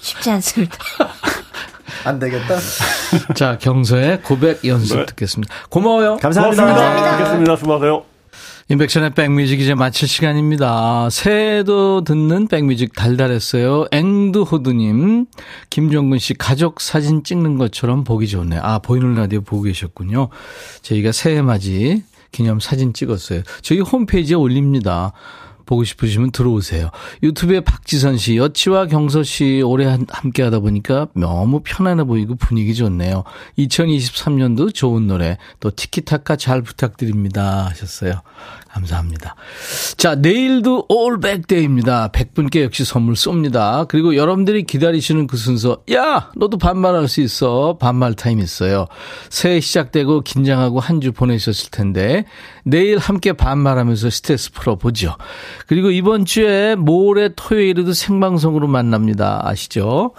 쉽지 않습니다. 안 되겠다. 자, 경서의 고백 연습 네. 듣겠습니다. 고마워요. 감사합니다. 고맙습니다. 감사합니다. 수고하세요. 인백션의 백뮤직 이제 마칠 시간입니다. 새해도 듣는 백뮤직 달달했어요. 앵두호두님, 김정근 씨 가족 사진 찍는 것처럼 보기 좋네. 아, 보이는 라디오 보고 계셨군요. 저희가 새해 맞이 기념 사진 찍었어요. 저희 홈페이지에 올립니다. 보고 싶으시면 들어오세요. 유튜브에 박지선 씨, 여치와 경서 씨 오래 함께 하다 보니까 너무 편안해 보이고 분위기 좋네요. 2023년도 좋은 노래, 또 티키타카 잘 부탁드립니다. 하셨어요. 감사합니다. 자, 내일도 올백데이입니다. 100분께 역시 선물 쏩니다. 그리고 여러분들이 기다리시는 그 순서, 야! 너도 반말할 수 있어. 반말 타임 있어요. 새해 시작되고 긴장하고 한 주 보내셨을 텐데, 내일 함께 반말하면서 스트레스 풀어보죠. 그리고 이번 주에 모레 토요일에도 생방송으로 만납니다. 아시죠?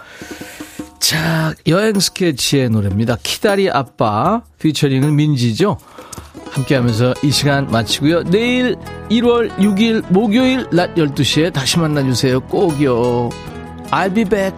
자, 여행 스케치의 노래입니다. 키다리 아빠, 피처링은 민지죠? 함께 하면서 이 시간 마치고요. 내일 1월 6일 목요일 낮 12시에 다시 만나주세요. 꼭요. I'll be back.